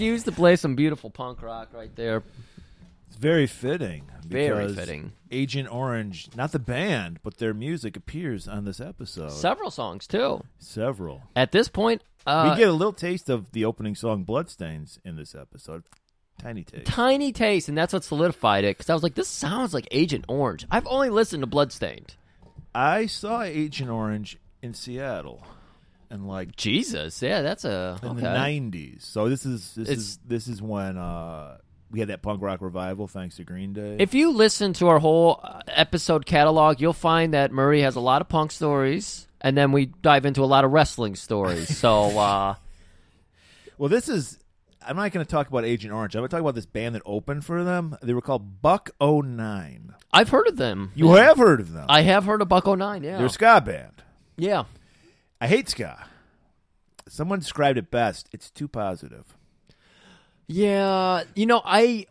Excuse to play some beautiful punk rock right there. It's very fitting. Very because fitting. Agent Orange, not the band, but their music appears on this episode. Several songs too. Several. At this point, uh, we get a little taste of the opening song "Bloodstains" in this episode. Tiny taste. tiny taste, and that's what solidified it. Because I was like, this sounds like Agent Orange. I've only listened to Bloodstained. I saw Agent Orange in Seattle, and like Jesus, yeah, that's a in okay. the '90s. So this is this It's- is this is when uh, we had that punk rock revival, thanks to Green Day. If you listen to our whole uh, episode catalog, you'll find that Murray has a lot of punk stories, and then we dive into a lot of wrestling stories. So, uh, well, this is. I'm not going to talk about Agent Orange. I'm going to talk about this band that opened for them. They were called Buck-O-Nine. I've heard of them. You have heard of them. I have heard of Buck-O-Nine. Yeah, They're a ska band. yeah. I hate ska. Someone described it best. It's too positive. Yeah, you know, I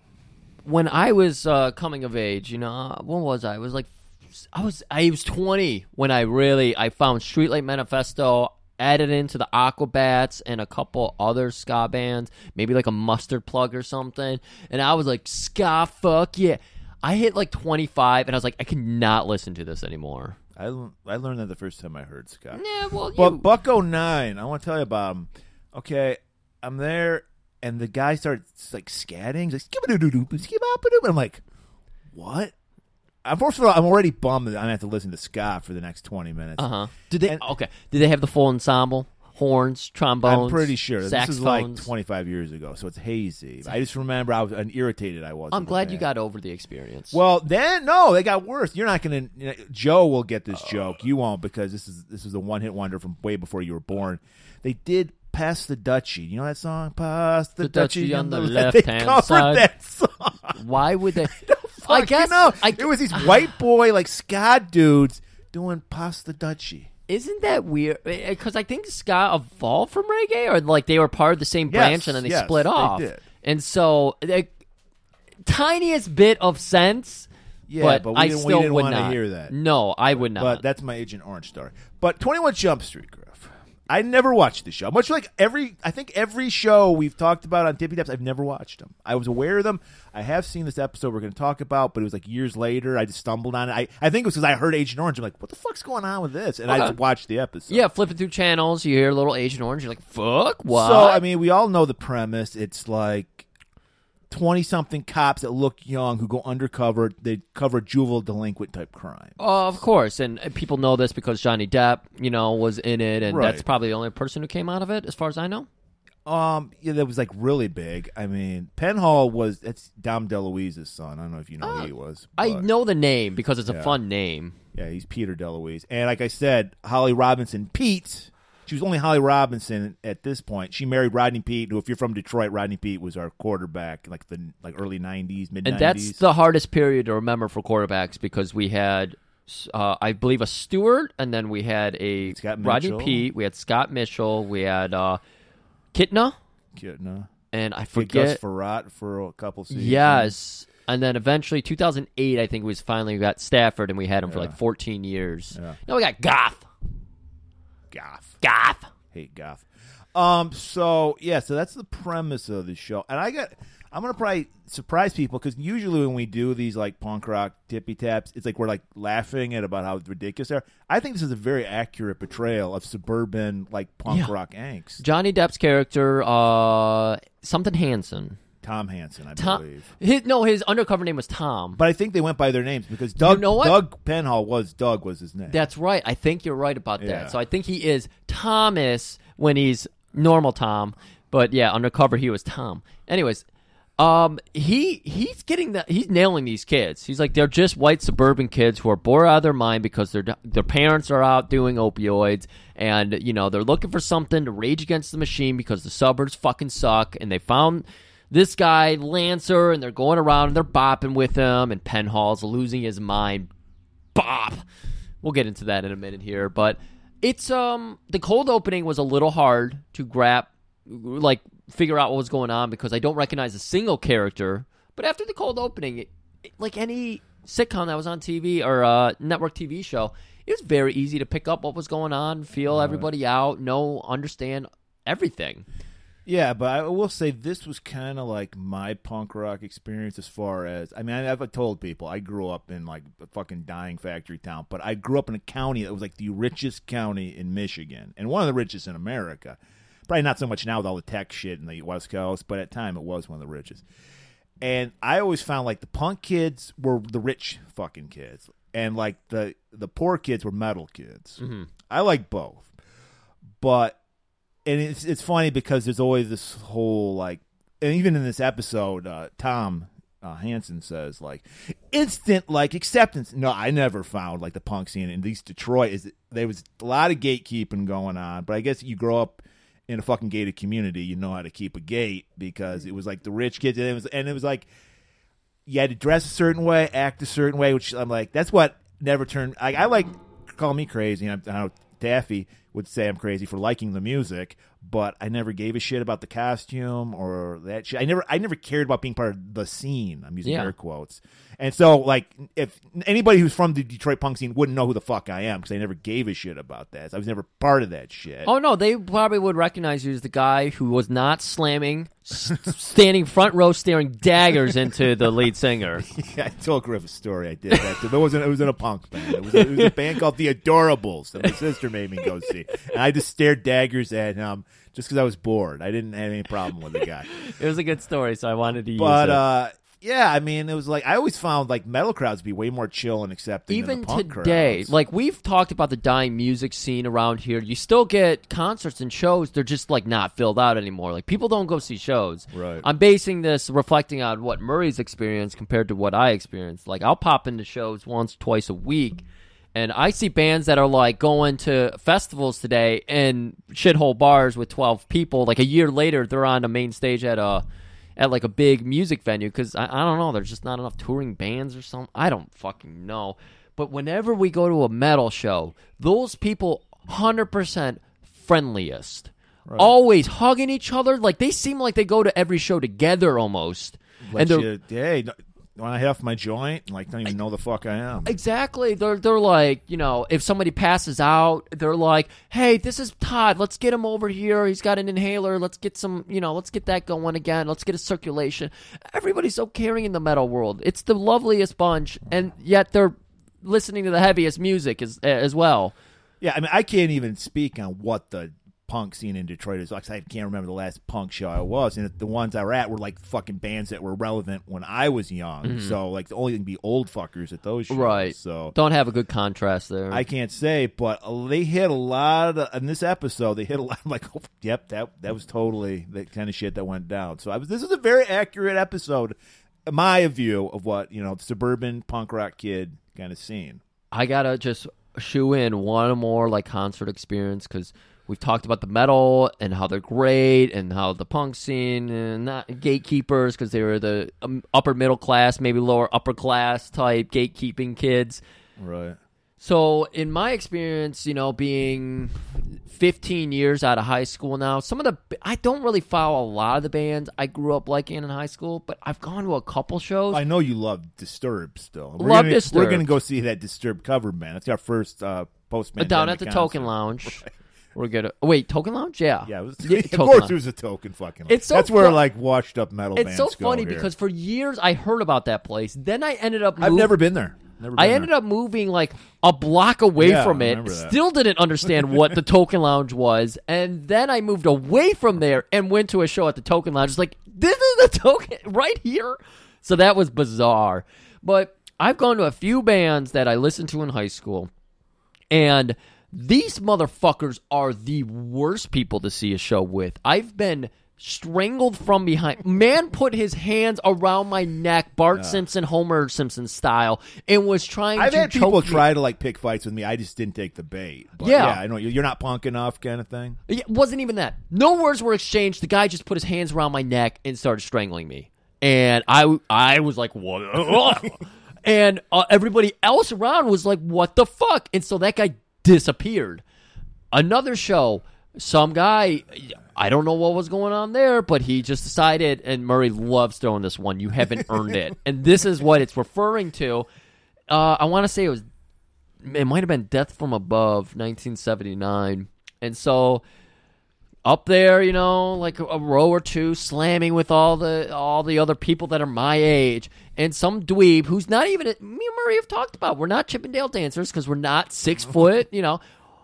when I was uh, coming of age, you know, uh, when was I? I was like, I was I was twenty when I really I found Streetlight Manifesto, added into the Aquabats and a couple other ska bands, maybe like a Mustard Plug or something, and I was like, ska, fuck yeah. I hit like twenty five, and I was like, I cannot listen to this anymore. I, I learned that the first time I heard ska. Yeah, well, But you, Buck 09, I want to tell you about him. Okay, I'm there, and the guy starts like scatting. He's like, skibba-doo-doo-doo, I'm like, what? I'm first of all, I'm already bummed that I'm gonna have to listen to ska for the next 20 minutes. uh huh. Did they? And- okay. Did they have the full ensemble? Horns, trombones. I'm pretty sure this is like 25 years ago, so it's hazy. I just remember how irritated I was. I'm glad you got over the experience. Well, then no, they got worse. You're not gonna. You know, Joe will get this joke. You won't because this is this is a one hit wonder from way before you were born. They did pass the Dutchie. You know that song? Pass the, The Dutchie on the left. left-hand They covered side. that song. Why would they? I guess you know, I, it was these white boy like ska dudes doing pass the Dutchie. Isn't that weird? Because I think ska evolved from reggae, or like they were part of the same branch and then they yes, split they off. did. And so, the tiniest bit of sense. Yeah, but, but we I didn't- we still didn't would not hear that. No, I would not. But that's my Agent Orange story. But 21 Jump Street, Griff. I never watched the show. Much like every, I think every show we've talked about on Tippy Taps, I've never watched them. I was aware of them. I have seen this episode we're going to talk about, but it was like years later. I just stumbled on it. I, I think it was because I heard Agent Orange. I'm like, what the fuck's going on with this? And I just uh-huh. watched the episode. yeah, flipping through channels, you hear a little Agent Orange. You're like, "Fuck, what?" So I mean, we all know the premise. It's like twenty something cops that look young who go undercover. They cover juvenile delinquent type crime. Uh, of course, and uh, people know this because Johnny Depp, you know, was in it, and Right. that's probably the only person who came out of it, as far as I know. Um, yeah, that was like really big. I mean, Penhall was that's Dom DeLuise's son. I don't know if you know who he was. I but- know the name because it's a fun name. Yeah, he's Peter DeLuise, and like I said, Holly Robinson, Peete. She was only Holly Robinson at this point. She married Rodney Peete, who, if you're from Detroit, Rodney Peete was our quarterback, like the like early '90s, mid '90s. And that's the hardest period to remember for quarterbacks because we had, uh, I believe, a Stewart, and then we had a Rodney Pete, we had Scott Mitchell, we had uh, Kitna, no? and I Gus forget. Frerotte for a couple seasons. Yes. And then eventually, 2008, I think was finally we got Stafford, and we had him for like 14 years. Yeah. Now we got goth Goff. Goff. Hate goth. Um. So yeah. So that's the premise of the show, and I got. I'm gonna probably surprise people because usually when we do these like punk rock tippy taps, it's like we're like laughing at about how ridiculous they are. I think this is a very accurate portrayal of suburban like punk Yeah. rock angst. Johnny Depp's character, uh, something Hanson. Tom Hanson, I Tom. believe. His, no, his undercover name was Tom. But I think they went by their names because Doug know what? Doug Penhall was Doug was his name. That's right. I think you're right about Yeah. that. So I think he is Thomas when he's normal Tom, but yeah, undercover he was Tom. Anyways, um, he he's getting that he's nailing these kids. He's like they're just white suburban kids who are bored out of their mind because their their parents are out doing opioids, and you know they're looking for something to rage against the machine because the suburbs fucking suck, and they found. This guy Lancer, and they're going around and they're bopping with him, and Penhall's losing his mind bop. We'll get into that in a minute here, but it's um the cold opening was a little hard to grab like figure out what was going on because I don't recognize a single character. But after the cold opening, it, it- like any sitcom that was on TV or uh, network TV show, it was very easy to pick up what was going on, feel everybody out, know, understand everything. Yeah, but I will say this was kind of like my punk rock experience as far as I mean, I- I've told people I grew up in like a fucking dying factory town, but I grew up in a county that was like the richest county in Michigan and one of the richest in America. Probably not so much now with all the tech shit in the West Coast, but at the time it was one of the richest. And I always found like the punk kids were the rich fucking kids, and like the the poor kids were metal kids. Mm-hmm. I like both, but and it's it's funny because there's always this whole like, and even in this episode, uh, Tom uh, Hanson says like instant like acceptance. No, I never found like the punk scene in East Detroit is there was a lot of gatekeeping going on, but I guess you grow up in a fucking gated community, you know how to keep a gate because it was like the rich kids, and it was and it was like you had to dress a certain way, act a certain way, which I'm like, that's what never turned. I, I like call me crazy. I, I know Daffy would say I'm crazy for liking the music, but I never gave a shit about the costume or that shit. I never, I never cared about being part of the scene. I'm using Yeah. air quotes. And so, like, if anybody who's from the Detroit punk scene wouldn't know who the fuck I am because I never gave a shit about that. I was never part of that shit. Oh no, they probably would recognize you as the guy who was not slamming, standing front row, staring daggers into the lead singer. Yeah, I told Griff a story. I did that. Too. It wasn't. It was in a punk band. It was, it was a band called The Adorables that my sister made me go see. And I just stared daggers at him just because I was bored. I didn't have any problem with the guy. It was a good story, so I wanted to use But it. uh, yeah, I mean, it was like I always found like metal crowds be way more chill and accepting. than even the today, crowds. like we've talked about the dying music scene around here, you still get concerts and shows. They're just like not filled out anymore. Like people don't go see shows. Right. I'm basing this reflecting on what Murray's experienced compared to what I experienced. Like I'll pop into shows once, twice a week. And I see bands that are like going to festivals today and shithole bars with 12 people. Like a year later, they're on a main stage at a at like a big music venue because I, I don't know there's just not enough touring bands or something i don't fucking know. But whenever we go to a metal show those people 100% friendliest. Always hugging each other like they seem like they go to every show together almost. Let and you, hey, when I off my joint, like don't even know the fuck I am. Exactly. They're they're like, you know, if somebody passes out, they're like, "Hey, this is Todd. Let's get him over here. He's got an inhaler. Let's get some, you know, let's get that going again. Let's get a circulation." Everybody's so caring in the metal world. It's the loveliest bunch, and yet they're listening to the heaviest music as as well. Yeah, I mean, I can't even speak on what the punk scene in Detroit is. Like, I can't remember the last punk show I was, and the ones I were at were like fucking bands that were relevant when I was young. So, like, the only thing be old fuckers at those shows. Mm-hmm. Right. So, Don't have a good contrast there. I can't say, but they hit a lot of, in this episode. They hit a lot. I'm like, oh, yep, that that was totally the kind of shit that went down. So, I was. This is a very accurate episode, my view of what you know, the suburban punk rock kid kind of scene. I gotta just shoe in one more like concert experience because we've talked about the metal and how they're great and how the punk scene and not gatekeepers because they were the um, upper middle class, maybe lower upper class type gatekeeping kids. Right. So in my experience, you know, being 15 years out of high school now, some of the I don't really follow a lot of the bands I grew up liking in high school, but I've gone to a couple shows. I know you love Disturbed still. We're Love gonna, Disturbed. We're going to go see that Disturbed cover band. It's our first uh, post down at the Token Lounge. We're good. Wait, Token Lounge? Yeah. Yeah, it was, of Token course Lounge. it was a token fucking. It's so That's where like washed up metal It's bands so go funny here. because for years I heard about that place. Then I ended up. I've mov- never been there. Never been I ended up moving like a block away Yeah, from I it. remember that. Still didn't understand what the Token Lounge was, and then I moved away from there and went to a show at the Token Lounge. It's like this is the Token right here. So that was bizarre. But I've gone to a few bands that I listened to in high school, and these motherfuckers are the worst people to see a show with. I've been strangled from behind. Man put his hands around my neck, Bart Simpson, Homer Simpson style, and was trying I've to had people me. try to like pick fights with me. I just didn't take the bait. But, Yeah. I know you're you're not punk enough, kind of thing. It wasn't even that. No words were exchanged. The guy just put his hands around my neck and started strangling me. And I, I was like, what? and uh, everybody else around was like, what the fuck? And so that guy disappeared. Another show, some guy, I don't know what was going on there, but he just decided, and Murray loves throwing this one, you haven't earned it. And this is what it's referring to. Uh, I want to say it was it might have been Death from Above, 1979. And so up there, you know, like a, row or two, slamming with all the all the other people that are my age, and some dweeb who's not even. Me and Murray have talked about. We're not Chippendale dancers because we're not six foot, you know.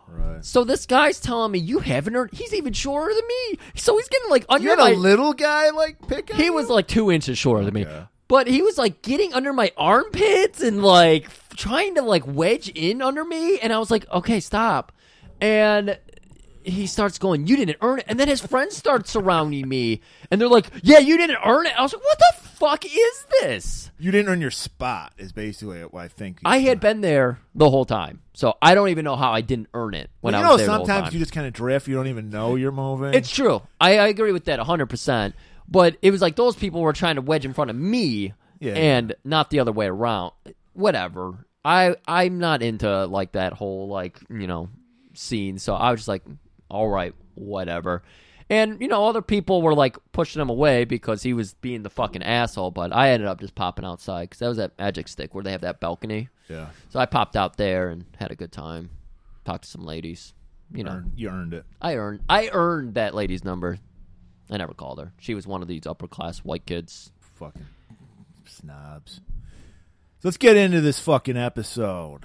Right. So this guy's telling me you haven't earned. He's even shorter than me. So he's getting like under You had my. a little guy like pick he was like two inches shorter than me, Okay. but he was like getting under my armpits and like trying to like wedge in under me, and I was like, okay, stop. And he starts going, "You didn't earn it," and then his friends start surrounding me, and they're like, "Yeah, you didn't earn it." I was like, "What the fuck is this?" You didn't earn your spot. Is basically what I think. I had been there the whole time, so I don't even know how I didn't earn it when Well, you I know, was there. the whole sometimes time. you just kind of drift. You don't even know you're moving. It's true. I, I agree with that 100%. But it was like those people were trying to wedge in front of me Yeah. and not the other way around. Whatever. I I'm not into like that whole like, you know, scene. So I was just like, all right, whatever. And you know, other people were like pushing him away because he was being the fucking asshole, but I ended up just popping outside cuz that was at Magic Stick where they have that balcony. yeah. So I popped out there and had a good time. Talked to some ladies. You know, Earned- you earned it. I earned I earned that lady's number. I never called her. She was one of these upper class white kids. Fucking snobs. So let's get into this fucking episode.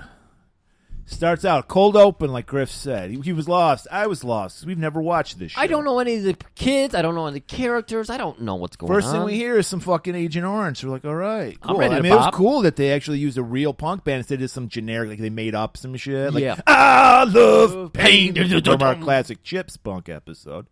Starts out cold open, like Griff said. He, he was lost. I was lost. We've never watched this. Show. I don't know any of the kids. I don't know any of the characters. I don't know what's going First on. thing we hear is some fucking Agent Orange. We're like, all right, I'm cool. I mean, it was cool that they actually used a real punk band instead of some generic, like they made up some shit. Like, Yeah. I love pain. from our classic Chips punk episode.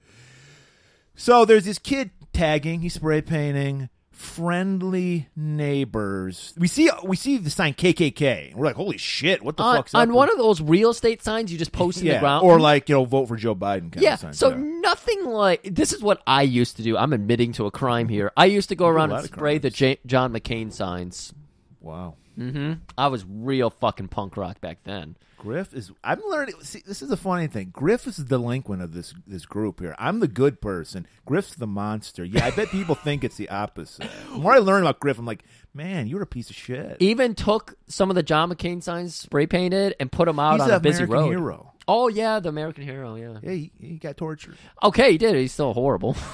So there's this kid tagging. He's spray painting. Friendly neighbors. We see we see the sign KKK. We're like, holy shit! What the on, fuck's on with- one of those real estate signs you just post in yeah, the ground. or like you know, vote for Joe Biden. Kind yeah. of sign. So yeah. nothing like this is what I used to do. I'm admitting to a crime here. I used to go around and spray the. J- John McCain signs. wow. hmm I was real fucking punk rock back then. Griff is. I'm learning. See, this is a funny thing. Griff is the delinquent of this this group here. I'm the good person. Griff's the monster. Yeah, I bet people think it's the opposite. The more I learn about Griff, I'm like, man, you're a piece of shit. Even took some of the John McCain signs, spray painted, and put them out He's on a busy American road. hero. Oh yeah, the American hero. Yeah. Yeah, he, he got tortured. Okay, he did. He's still horrible.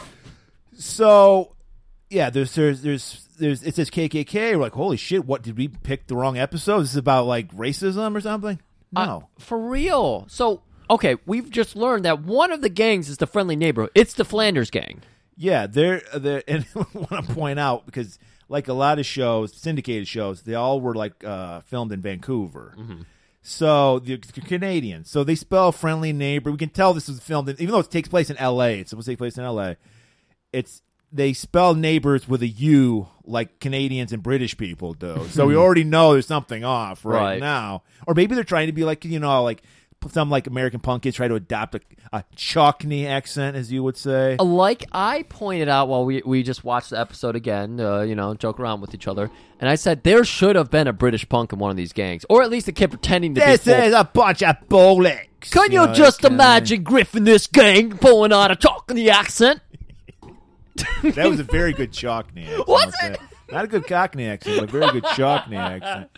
So, yeah, there's there's there's there's it says KKK. We're like, holy shit! What did we pick the wrong episode? This is about like racism or something? No. Uh, for real. So okay, we've just learned that one of the gangs is the friendly neighborhood. It's the Flanders gang. Yeah, they're they're and I want to point out because like a lot of shows, syndicated shows, they all were like uh, filmed in Vancouver. So the, the Canadians, so they spell friendly neighbor. We can tell this was filmed, in, even though it takes place in L.A. It's supposed to take place in L.A. It's they spell neighbors with a U like Canadians and British people do. So we already know there's something off right, Right. now, or maybe they're trying to be like you know like. Some like American punk kids try to adopt a, a Cockney accent, as you would say. Like I pointed out while we we just watched the episode again, uh, you know, joke around with each other, and I said there should have been a British punk in one of these gangs, or at least a kid pretending to This be. This is a bunch of bollocks. Can you, know, just imagine Griff in this gang pulling out a Cockney accent? That was a very good Cockney accent. Was I'll. Not a good Cockney accent, but a very good Cockney accent.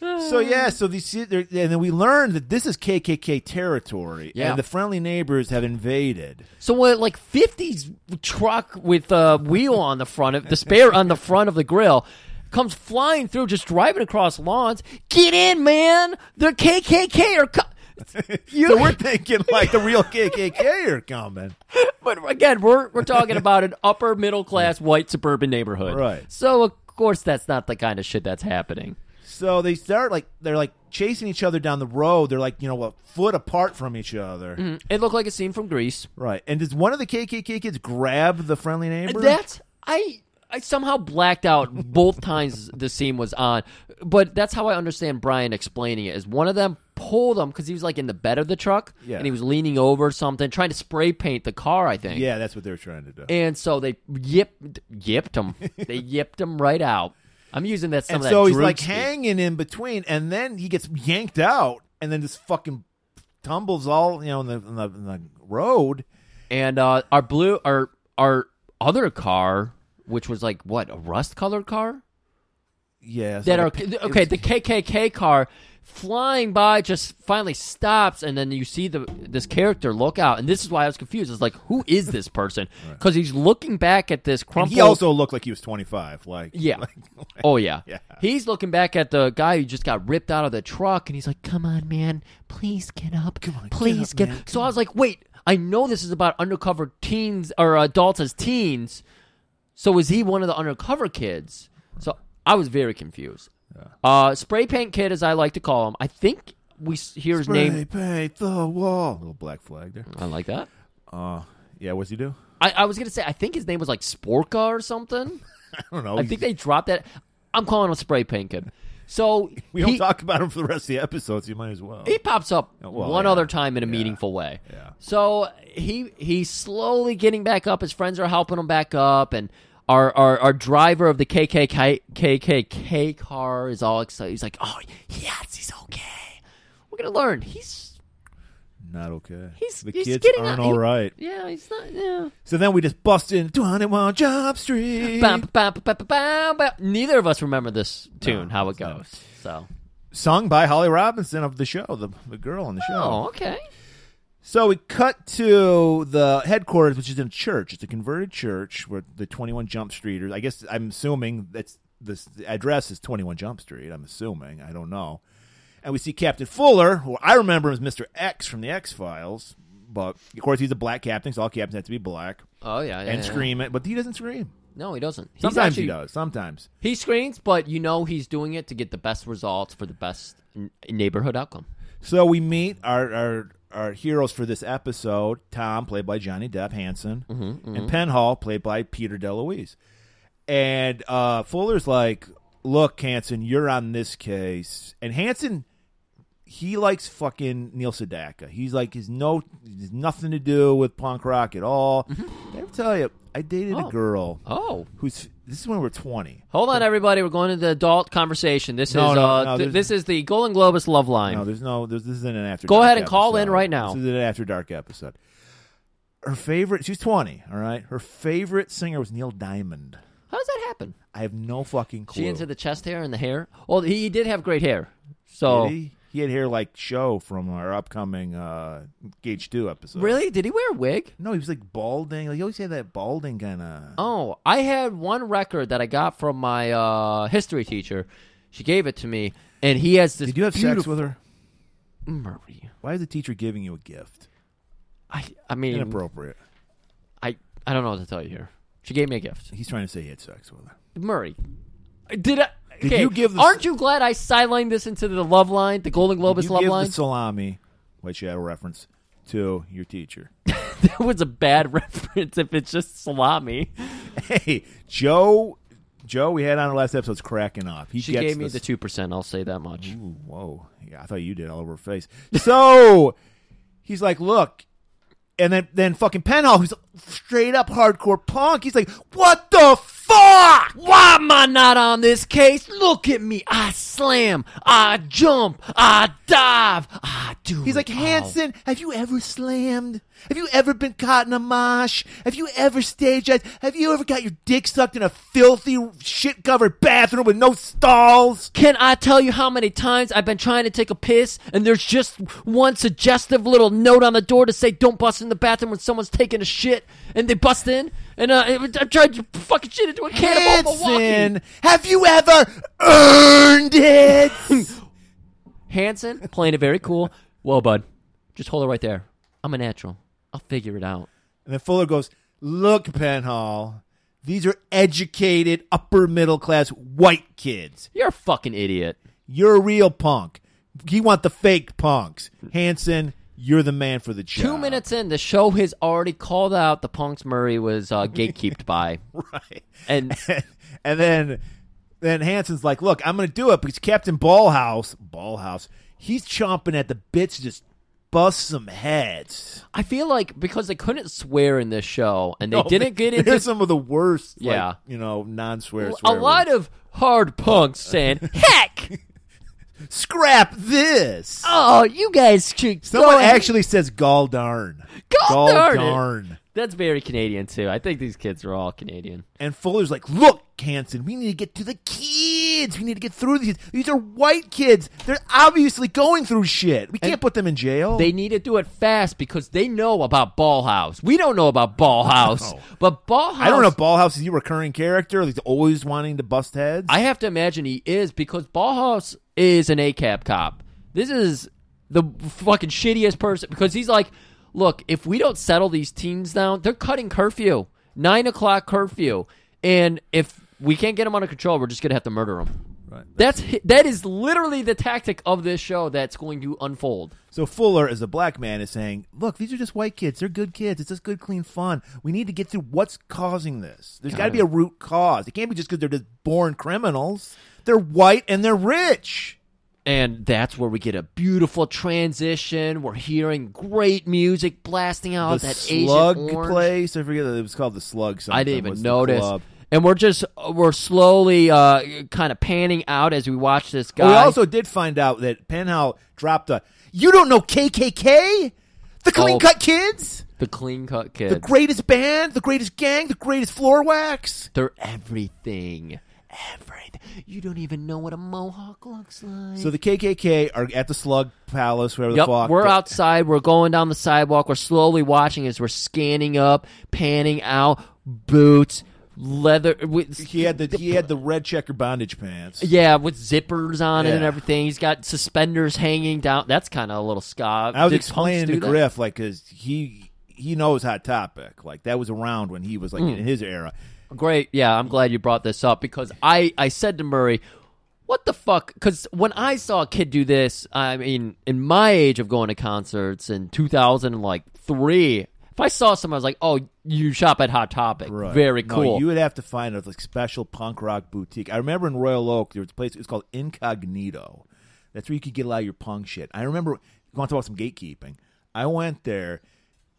So yeah, so these and then we learned that this is KKK territory, Yeah. and the friendly neighbors have invaded. So what, like fifties truck with a wheel on the front of the spare on the front of the grill comes flying through, just driving across lawns. Get in, man! The KKK are. Co- So we're thinking like the real KKK are coming. but again, we're we're talking about an upper middle class white suburban neighborhood, Right. So of course that's not the kind of shit that's happening. So they start like they're like chasing each other down the road. They're like you know a foot apart from each other. Mm, It looked like a scene from Greece. Right. And does one of the KKK kids grab the friendly neighbor? That's I I somehow blacked out both times the scene was on, but that's how I understand Brian explaining it. Is one of them pulled him because he was like in the bed of the truck Yeah. and he was leaning over something, trying to spray paint the car. I think. yeah, that's what they were trying to do. And so they yipped yipped him. they yipped him right out. I'm using that some and so he's like speak. hanging in between, and then he gets yanked out, and then just fucking tumbles all you know in the, in the, in the road. And uh, our blue, our our other car, which was like what a rust colored car. Yeah, that like are a- okay. it's- The KKK car flying by, just finally stops, and then you see the this character look out, and this is why I was confused. It's like, who is this person? Because he's looking back at this crumpled. he also looked like he was 25. Like Yeah. like- Oh yeah. Yeah. He's looking back at the guy who just got ripped out of the truck and he's like, "Come on, man. Please get up. Come on, Please get get." up, man. So I was like, "Wait, I know this is about undercover teens or adults as teens. So is he one of the undercover kids?" So I was very confused. Uh spray paint kid as I like to call him. I think we s- hear his name. Spray paint the wall. Little black flag there. I like that. Uh, yeah. What's he do? I, I was gonna say I think his name was like Sporka or something. I don't know. I think they dropped that. I'm calling him spray paint kid. So we don't he- talk about him for the rest of the episodes. You might as well. He pops up Oh, well, one yeah. other time in a Yeah. meaningful way. Yeah. So he he's slowly getting back up. His friends are helping him back up, and our our, our driver of the KKK KKK car is all excited. He's like, "Oh yes, he's okay. We're gonna learn. He's Not okay. He's- the he's kids getting aren't all he- yeah, he's not. Yeah." So then we just bust in 21 Jump Street. Bam, bam, bam. Neither of us remember this tune, No, how it it's not. goes. So, Sung by Holly Robinson of the show, the, the girl on the show. oh, okay. So we cut to the headquarters, which is in a church. It's a converted church where the 21 Jump Street, Streeters. I guess I'm assuming that's this the address is 21 Jump Street. I'm assuming. I don't know. And we see Captain Fuller, who I remember as Mr. X from the X Files, but of course he's a black captain, so all captains have to be black Oh yeah, yeah and yeah. scream it. But he doesn't scream. No, he doesn't. He's Sometimes actually- he does. Sometimes. He screams, but you know he's doing it to get the best results for the best n- neighborhood outcome. So we meet our our, our heroes for this episode: Tom, played by Johnny Depp Hanson, Mm-hmm, and Penhall, played by Peter DeLuise. And uh, Fuller's like, "Look, Hanson, you're on this case." And Hanson, he likes fucking Neil Sedaka. He's like, he's no, he's nothing to do with punk rock at all. Did I ever tell you? I dated Mm-hmm. Oh. a girl Oh, who's. This is when we're twenty. hold on, everybody. We're going to the adult conversation. This No, is no, uh, no, th- there's- this is the Golden Globus love line. No, there's no. There's, this isn't an after. Go Dark ahead and call in right now. This is an after dark episode. Her favorite. She's 20. All right. Her favorite singer was Neil Diamond. How does that happen? I have no fucking clue. She into the chest hair and the hair. Well, he, he did have great hair. So Did he? Had hair like show from our upcoming uh, Gage Two episode. really, did he wear a wig? No, he was like balding. Like, he always had that balding kind of. Oh, I had one record that I got from my uh, history teacher. She gave it to me, and he has this. Did you have sex with her? Murray? Why is the teacher giving you a gift? I I mean, Inappropriate. I I don't know what to tell you here. She gave me a gift. He's trying to say he had sex with her. Murray. Did I? Did okay, you give the- Aren't you glad I sidelined this into the love line, the Golden Globus you love give line? the salami, which you had a reference to your teacher. that was a bad reference if it's just salami. Hey, Joe. Joe, we had on the last episode's cracking up. He She gave me this- the two percent. I'll say that much. Ooh, whoa. Yeah, I thought you did all over her face. So he's like, look. And then, then fucking Penhall, oh, who's straight up hardcore punk, he's like, what the fuck? Why am I not on this case? Look at me. I slam. I jump. I dive. I do. He's like. Hanson, have you ever slammed? Have you ever been caught in a mosh? Have you ever stage acted? Have you ever got your dick sucked in a filthy, shit covered bathroom with no stalls? Can I tell you how many times I've been trying to take a piss and there's just one suggestive little note on the door to say don't bust in the bathroom when someone's taking a shit and they bust in and uh, I tried to fucking shit into a cannonball Milwaukee. Hanson, have you ever earned it? Hanson playing it very cool. Whoa, bud, just hold it right there. I'm a natural. I'll figure it out. And then Fuller goes, Look, Penhall, these are educated, upper middle class white kids. You're a fucking idiot. You're a real punk. You want the fake punks. Hanson, you're the man for the job. Two minutes in, the show has already called out the punks Murray was uh, gatekeeped by, Right. and and then then Hanson's like, Look, I'm going to do it because Captain Ballhouse, Ballhouse, he's chomping at the bits to just bust some heads. I feel like because they couldn't swear in this show and they No, didn't get They're into some of the worst, like, Yeah. you know, non swear. a lot of hard punks saying, "Heck, Scrap this. oh, you guys should." Someone go ahead." actually says gall darn. Gall darn it. darn. That's very Canadian too. I think these kids are all Canadian. And Fuller's like, look, Hanson, we need to get to the kids. We need to get through these. These are white kids. They're obviously going through shit. We can't put them in jail. They need to do it fast because they know about Ball House. We don't know about Ball House, No. but Ball House. I don't know if Ballhouse is he a recurring character. Like, he's always wanting to bust heads. I have to imagine he is because Ballhouse is an ACAB cop. This is the fucking shittiest person because he's like, look, if we don't settle these teens down, they're cutting curfew, nine o'clock curfew, and if we can't get them under control, we're just gonna have to murder them. Right. That's that is literally the tactic of this show that's going to unfold. So Fuller, as a black man, is saying, "Look, these are just white kids. They're good kids. It's just good, clean fun. We need to get through what's causing this. There's got to be a root cause. It can't be just because they're just born criminals. They're white and they're rich. And that's where we get a beautiful transition. We're hearing great music blasting out the that slug Agent Orange. place. I forget that it was called the slug. Something. I didn't even What's notice. club? And we're just we're slowly uh, kind of panning out as we watch this guy. We also did find out that Penhall dropped a. You don't know KKK, the Clean Oh. Cut Kids, the clean cut kids. the greatest band, the greatest gang, the greatest floor wax. They're everything. Everything. You don't even know what a mohawk looks like. So the KKK are at the Slug Palace, wherever Yep, the fuck. we're they- outside. We're going down the sidewalk. We're slowly watching as we're scanning up, panning out, boots, leather. With, He had the he had the red checker bondage pants. yeah, with zippers on it and everything. He's got suspenders hanging down. That's kind of a little ska. I was Did explaining to that? Griff like because he he knows Hot Topic like that was around when he was like Mm. in his era. Great. Yeah, I'm glad you brought this up because I, I said to Murray, what the fuck? Because when I saw a kid do this, I mean, in my age of going to concerts in 2003, if I saw someone, I was like, oh, you shop at Hot Topic. Very No, cool. you would have to find a like special punk rock boutique. I remember in Royal Oak there was a place. It was called Incognito. That's where you could get a lot of your punk shit. I remember want to talk about some gatekeeping. I went there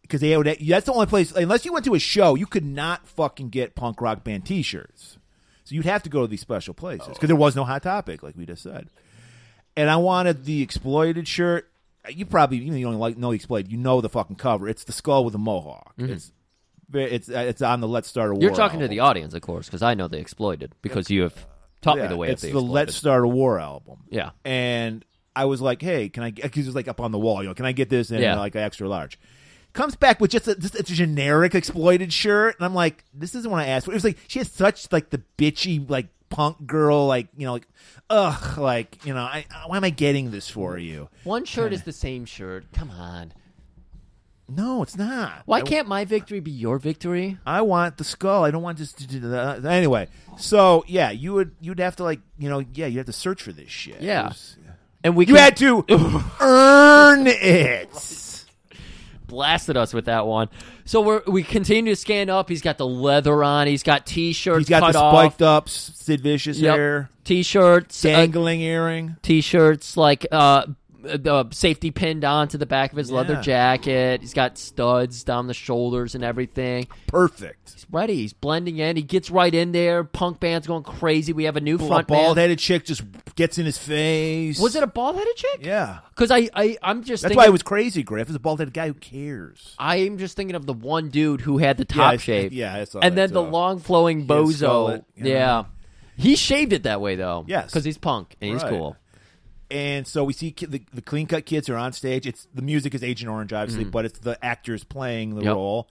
because they would. That's the only place. Unless you went to a show, you could not fucking get punk rock band T-shirts. So you'd have to go to these special places because there was no hot topic, like we just said. And I wanted the exploited shirt. You probably even you don't like know the exploited. You know the fucking cover. It's the skull with a mohawk. It's it's it's on the Let's Start a War. Mm-hmm. You're talking to the audience, of course, because I know they exploited because you have taught me the way it's the exploited. Let's Start a War album. Yeah. and I was like, hey, can I? Because it was like up on the wall. You know, can I get this in Yeah. like an extra large? Comes back with just a, just a generic exploited shirt, and I'm like, this isn't what I asked for. It was like she has such like the bitchy like punk girl like you know like ugh like you know I why am I getting this for you? One shirt is the same shirt. Come on. No, it's not. Why I- can't my victory be your victory? I want the skull. I don't want just to do that. Anyway, so yeah, you would you'd have to like you know yeah you have to search for this shit. Yeah. Was- And we you can- had to earn it. Blasted us with that one. So we're we continue to scan up. He's got the leather on. He's got t-shirts He's got the off. spiked up Sid Vicious Yep. hair, T-shirts, uh, dangling earring. t-shirts like uh the safety pinned onto the back of his leather jacket. He's got studs down the shoulders and everything. Perfect. He's ready. He's blending in. He gets right in there. Punk band's going crazy. We have a new A front bald man. headed chick just gets in his face. Was it a bald headed chick? Yeah. Because I, I I'm just That's thinking, why it was crazy, Griff. It's a bald headed guy who cares. I'm just thinking of the one dude who had the Yeah, top I- shape. yeah, I saw and then the long flowing bozo. skullet, you know. Yeah. He shaved it that way though. Yes. Because he's punk and he's Right. cool. And so we see the, the clean cut kids are on stage. It's the music is Agent Orange, obviously, but it's the actors playing the Mm. Yep. role.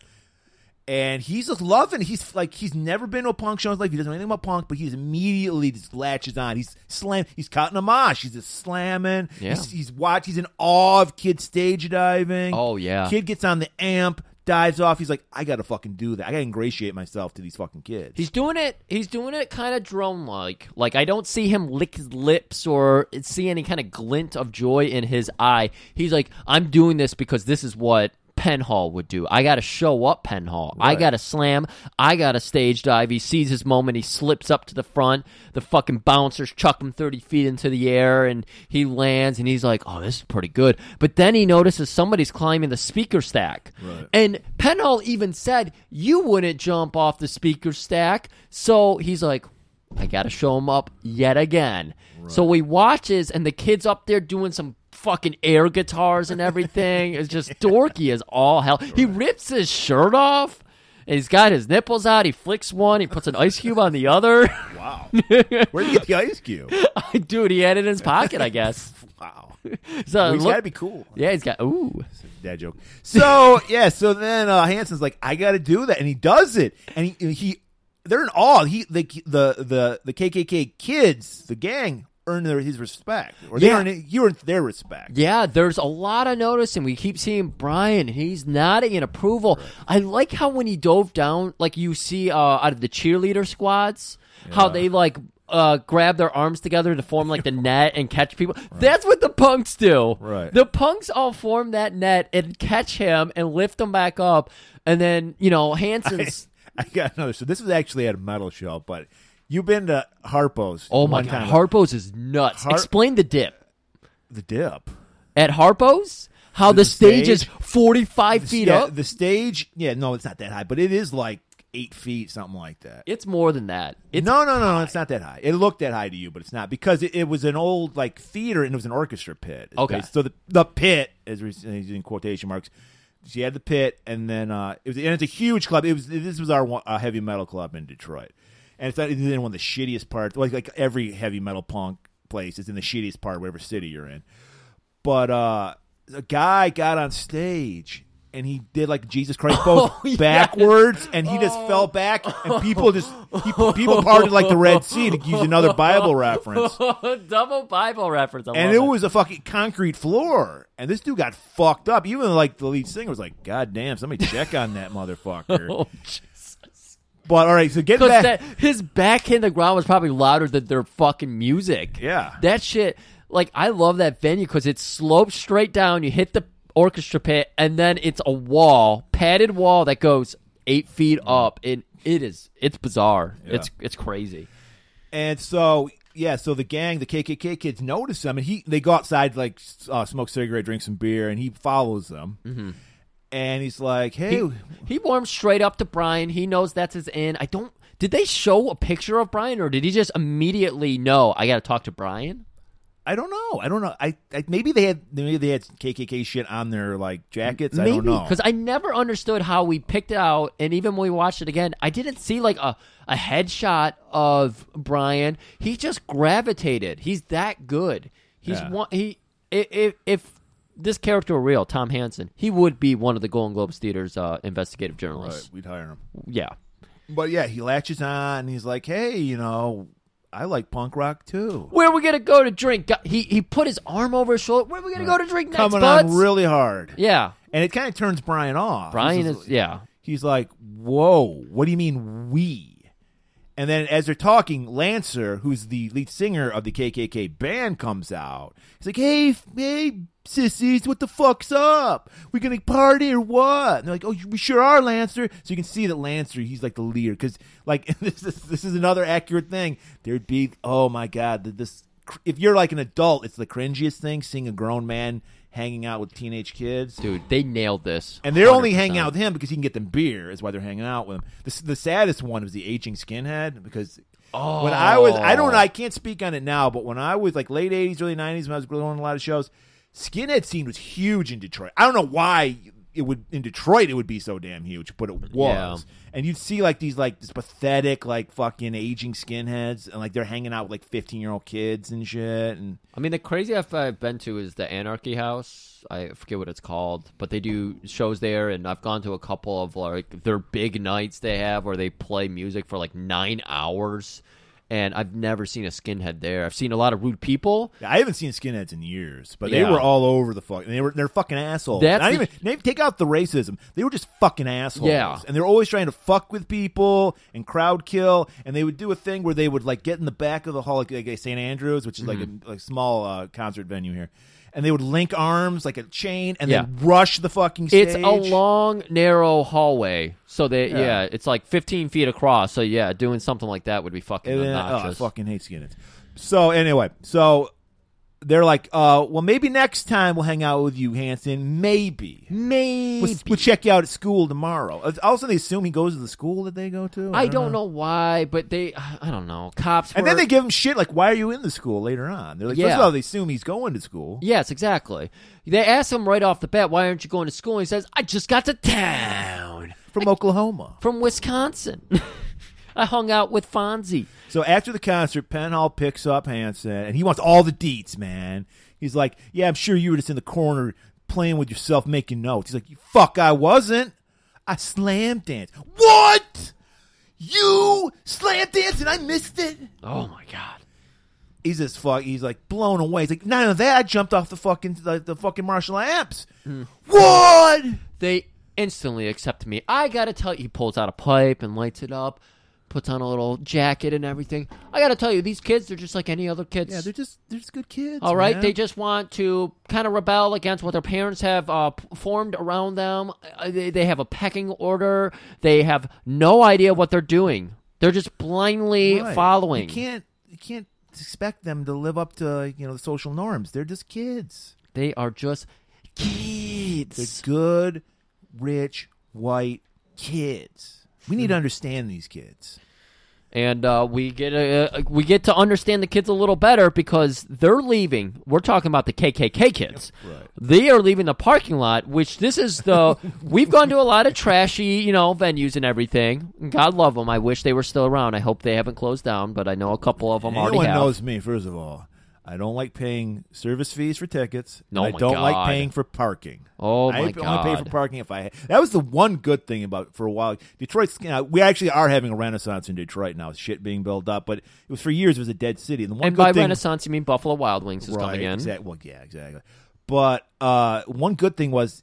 And he's just loving. He's like he's never been to a punk show in his life. He doesn't know anything about punk, but he's immediately just latches on. He's slam. He's cutting a mosh. He's just slamming. Yeah. He's, he's watch. He's in awe of kid stage diving. Oh, yeah. Kid gets on the amp, dives off. He's like, I got to fucking do that. I got to ingratiate myself to these fucking kids. He's doing it. He's doing it kind of drone like. Like I don't see him lick his lips or see any kind of glint of joy in his eye. He's like, I'm doing this because this is what Penhall would do. I got to show up Penhall. I Right. got to slam. I got to stage dive. He sees his moment. He slips up to the front. The fucking bouncers chuck him 30 feet into the air and he lands and he's like, oh, this is pretty good. But then he notices somebody's climbing the speaker stack. And Penhall even said, you wouldn't jump off the speaker stack. So he's like, I got to show him up yet again. So he watches, and the kid's up there doing some fucking air guitars and everything. it's just dorky as all hell. He rips his shirt off. And he's got his nipples out. He flicks one. He puts an ice cube on the other. Wow. Where do you get the ice cube? Dude, he had it in his pocket, I guess. Wow. So Well, he's got to be cool. yeah, he's got. Ooh, Dad joke. So yeah, so then uh, Hanson's like, I got to do that, and he does it, and he he they're in awe. He the the the the KKK kids, the gang, earn their his respect, or they Yeah. earn he earned their respect. Yeah, there's a lot of noticing. We keep seeing Brian. He's nodding in approval. I like how when he dove down, like you see uh, out of the cheerleader squads, how they like uh, grab their arms together to form like the net and catch people. That's what the punks do. Right. The punks all form that net and catch him and lift him back up. And then, you know, Hanson's. I got another. So this was actually at a metal show, but you've been to Harpo's. Oh my God. Harpo's is nuts. Har- Explain the dip. the dip. At Harpo's? How the, The stage, is 45 feet yeah, up? The stage. Yeah, no, it's not that high, but it is like eight feet, something like that. It's more than that. It's no, no, no, it's not that high. It looked that high to you, but it's not because it, it was an old like theater and it was an orchestra pit. Okay. based- so the the pit, as we're using quotation marks, she had the pit, and then uh, it was and it's a huge club. It was this was our uh, heavy metal club in Detroit, and it's not- it's in one of the shittiest parts. Like like every heavy metal punk place is in the shittiest part, whatever city you're in. But uh, a guy got on stage. And he did like Jesus Christ pose Oh, yes. backwards, and he just fell back, and people just he, people parted like the Red Sea to use another Bible reference. Double Bible reference. I And love it was a fucking concrete floor. And this dude got fucked up. Even like the lead singer was like, God damn, somebody check on that motherfucker. Oh. But all right, so get back. that his the ground was probably louder than their fucking music. Yeah. That shit. Like I love that venue because it slopes straight down. You hit the orchestra pit, and then it's a wall, padded wall that goes eight feet up. And it is. It's bizarre. It's it's crazy. and so yeah, so the gang, the KKK kids notice him, and he they go outside like uh, smoke cigarette, drink some beer, and he follows them. Mm-hmm. And he's like, "Hey, He, he warms straight up to Brian. He knows that's his in. I don't. Did they show a picture of Brian, or did he just immediately know I got to talk to Brian? I don't know. I don't know. I, I maybe they had maybe they had KKK shit on their like jackets. I Maybe don't know. because I never understood how we picked it out, and even when we watched it again, I didn't see like a a headshot of Brian. He just gravitated. He's that good. He's Yeah. one. He i- if if this character real, Tom Hanson, he would be one of the Golden Globes Theater's uh, investigative Right, journalists. we'd hire him. Yeah. But yeah, he latches on and he's like, "Hey, you know, I like punk rock too." Where are we gonna go to drink? He he put his arm over his shoulder. Where are we gonna go to drink next, Coming buds? on really hard. yeah. And it kind of turns Brian off. Brian He's is yeah. He's like, "Whoa, what do you mean we?" And then as they're talking, Lancer, who's the lead singer of the KKK band, comes out. He's like, "Hey, hey, sissies, what the fuck's up? We gonna party or what?" And they're like, "Oh, we sure are, Lancer." So you can see that Lancer, he's like the leader because, like, this is this is another accurate thing. There'd be, oh my god, this. If you're like an adult, it's the cringiest thing seeing a grown man hanging out with teenage kids. Dude, they nailed this. And they're only 100%. hanging out with him because he can get them beer. Is why they're hanging out with him. The, the saddest one was the aging skinhead because Oh. when I was, I don't oh. I can't speak on it now, but when I was like late '80s, early '90s, when I was going on a lot of shows, skinhead scene was huge in Detroit. I don't know why it would in Detroit it would be so damn huge, but it was. Yeah. And you'd see like these like this pathetic like fucking aging skinheads, and like they're hanging out with like 15 year old kids and shit. And I mean, the craziest I've been to is the Anarchy House. I forget what it's called, but they do shows there, and I've gone to a couple of like their big nights they have where they play music for like nine hours. And I've never seen a skinhead there. I've seen a lot of rude people. I haven't seen skinheads in years, but they Yeah. were all over the fuck. They were they're fucking assholes. That's Not the- even maybe take out the racism. They were just fucking assholes. Yeah. and they're always trying to fuck with people and crowd kill. And they would do a thing where they would like get in the back of the hall, like, like St. Andrews, which is like Mm-hmm. a like small uh, concert venue here. And they would link arms like a chain and Yeah. then rush the fucking stage. It's a long, narrow hallway, so they Yeah. it's like 15 feet across. So yeah, doing something like that would be fucking And then, oh, I obnoxious. fucking hate skinheads. So anyway, so they're like, uh, well, maybe next time we'll hang out with you, Hanson. Maybe. Maybe We'll, we'll check you out at school tomorrow. Also, they assume he goes to the school that they go to. I don't know why, but they I don't know. Cops And then they give him shit like, "Why are you in the school?" Later on, they're like, Yeah. first of all, they assume he's going to school. Yes, exactly. They ask him right off the bat, "Why aren't you going to school?" And he says, "I just got to town." from Oklahoma. from Wisconsin. I hung out with Fonzie. So after the concert, Penhall picks up Hanson, and he wants all the deets, man. He's like, "Yeah, I'm sure you were just in the corner playing with yourself, making notes." He's like, "You fuck, I wasn't. I slam danced. What? You slam danced and I missed it." Oh my god. He's just fuck. He's like blown away. He's like, "None of that. I jumped off the fucking the, the fucking Marshall amps. Mm. What?" They instantly accept me. I gotta tell you, he pulls out a pipe and lights it up, puts on a little jacket and everything. I gotta tell you, these kids, they're just like any other kids. Yeah, they're just they're just good kids. All right, man. they just want to kind of rebel against what their parents have uh, formed around them. Uh, They, they have a pecking order. They have no idea what they're doing. They're just blindly Right. following. You can't you can't expect them to live up to you know the social norms. They're just kids. They are just They're kids. good, rich, white kids. We need to understand these kids. and uh, we get a, we get to understand the kids a little better because they're leaving. We're talking about the KKK kids. Right. They are leaving the parking lot, which this is the we've gone to a lot of trashy, you know, venues and everything. God love them. I wish they were still around. I hope they haven't closed down, but I know a couple of them already Anyone have. knows me. First of all, I don't like paying service fees for tickets. Oh I don't like paying for parking. Oh I my only pay for parking if I. That was the one good thing about for a while. Detroit's. You know, we actually are having a renaissance in Detroit now. Shit being built up, but it was for years. It was a dead city. And the one And by thing, Renaissance, you mean Buffalo Wild Wings is coming in. Exactly. Well, yeah, exactly. But uh, one good thing was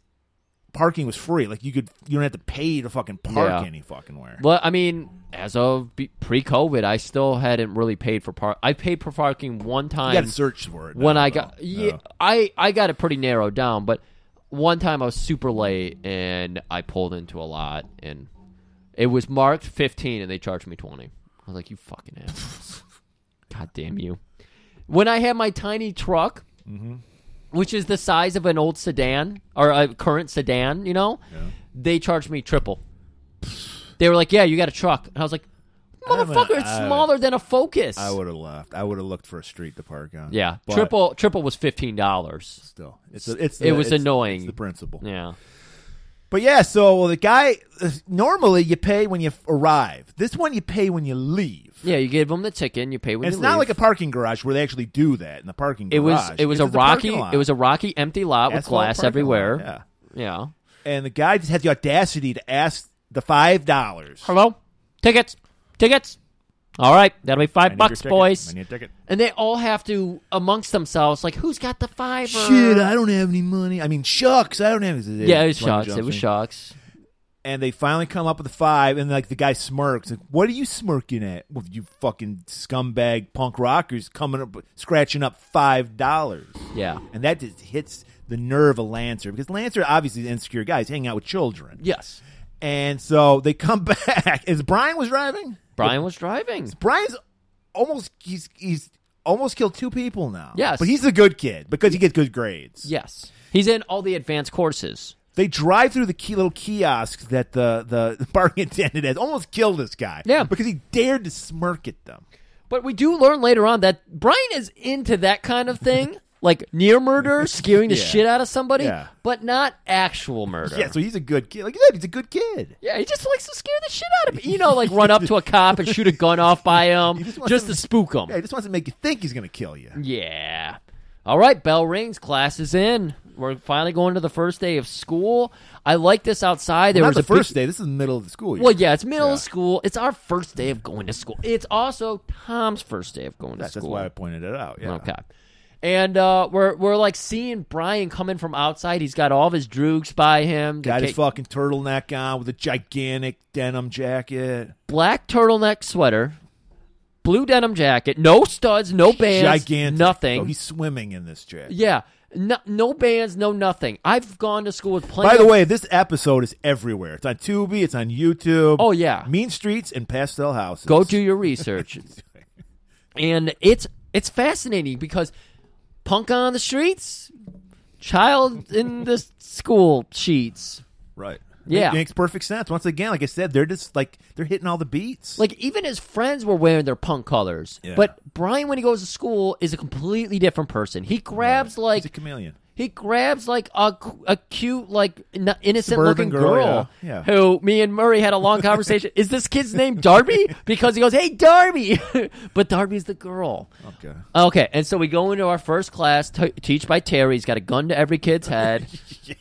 parking was free. Like you could, you don't have to pay to fucking park Yeah. any fucking where. Well, I mean, as of be- pre-COVID, I still hadn't really paid for park. I paid for parking one You time got to search for it. when now, I though. got yeah, I I got it pretty narrowed down, but one time I was super late and I pulled into a lot and it was marked 15 and they charged me 20. I was like, "You fucking assholes. God damn you." When I had my tiny truck, Mm-hmm. Which is the size of an old sedan or a current sedan, you know, they charged me triple. They were like, "Yeah, you got a truck." And I was like, I'm a- "Motherfucker, it's I- smaller than a Focus." I would have left. I would have looked for a street to park on. yeah, triple triple was $15. Still, it's a, it's It the- was it's- annoying. It's the principle. Yeah. But yeah, so the guy uh, normally you pay when you arrive. This one you pay when you leave. Yeah, you give them the ticket and you pay when And you it's not like a parking garage where they actually do that in the parking it was it was It's a rocky lot. it was a rocky empty lot with Asphalt glass parking everywhere. lot, Yeah. Yeah. And the guy just had the audacity to ask the five dollars. Hello? Tickets. Tickets. All right, that'll be 5 bucks, boys. I need a ticket. And they all have to amongst themselves like who's got the 5 Shit, I don't have any money. I mean, shucks, I don't have. Any. Yeah, it was shucks. It was shucks. And they finally come up with the five, and like the guy smirks. Like, what are you smirking at? Well, you fucking scumbag punk rockers coming up, scratching up five dollars. Yeah. And that just hits the nerve of Lancer because Lancer obviously is an insecure guy. He's hanging out with children. Yes. And so they come back. Is Brian was driving? Brian was driving. Brian's almost he's he's almost killed two people now. Yes. But he's a good kid because he gets good grades. Yes. He's in all the advanced courses. They drive through the key, little kiosks that the, the parking attendant has almost killed this guy. Yeah. Because he dared to smirk at them. But we do learn later on that Brian is into that kind of thing, like near murder, scaring the Yeah. shit out of somebody, Yeah. but not actual murder. Yeah, so he's a good kid. Like you said, he's a good kid. Yeah, he just likes to scare the shit out of. You know, like run up to a cop and shoot a gun off by him just, just wants to to- spook him. Yeah, he just wants to make you think he's going to kill you. Yeah. All right, bell rings. Class is in. We're finally going to the first day of school. I like this outside. There Not was the a first big, day. This is the middle of the school year. Well, yeah, it's middle Yeah. of school. It's our first day of going to school. It's also Tom's first day of going That's, to that's school. why I pointed it out. Yeah. Okay. And uh, we're we're like seeing Brian coming from outside. He's got all of his droogs by him. The Got his ca- fucking turtleneck on with a gigantic denim jacket. black turtleneck sweater, blue denim jacket, no studs, no bands, gigantic. nothing. Oh, he's swimming in this jacket. yeah, no, no bands, no nothing. I've gone to school with plenty. By the of- way, this episode is everywhere. It's on Tubi. It's on YouTube. Oh, yeah. Mean Streets and Pastel Houses. go do your research. and it's it's fascinating because punk on the streets, child in the school sheets. right. Yeah. it makes perfect sense. Once again, like I said, they're just like they're hitting all the beats. Like even his friends were wearing their punk colors, Yeah. but Brian, when he goes to school, is a completely different person. He grabs like he's a chameleon. He grabs like a, a cute, like n- innocent Suburban looking girl, girl, yeah. Yeah. who me and Murray had a long conversation. Is this kid's name Darby? Because he goes, "Hey, Darby," but Darby's the girl. Okay. Okay, and so we go into our first class, t- teach by Terry. He's got a gun to every kid's head. yeah.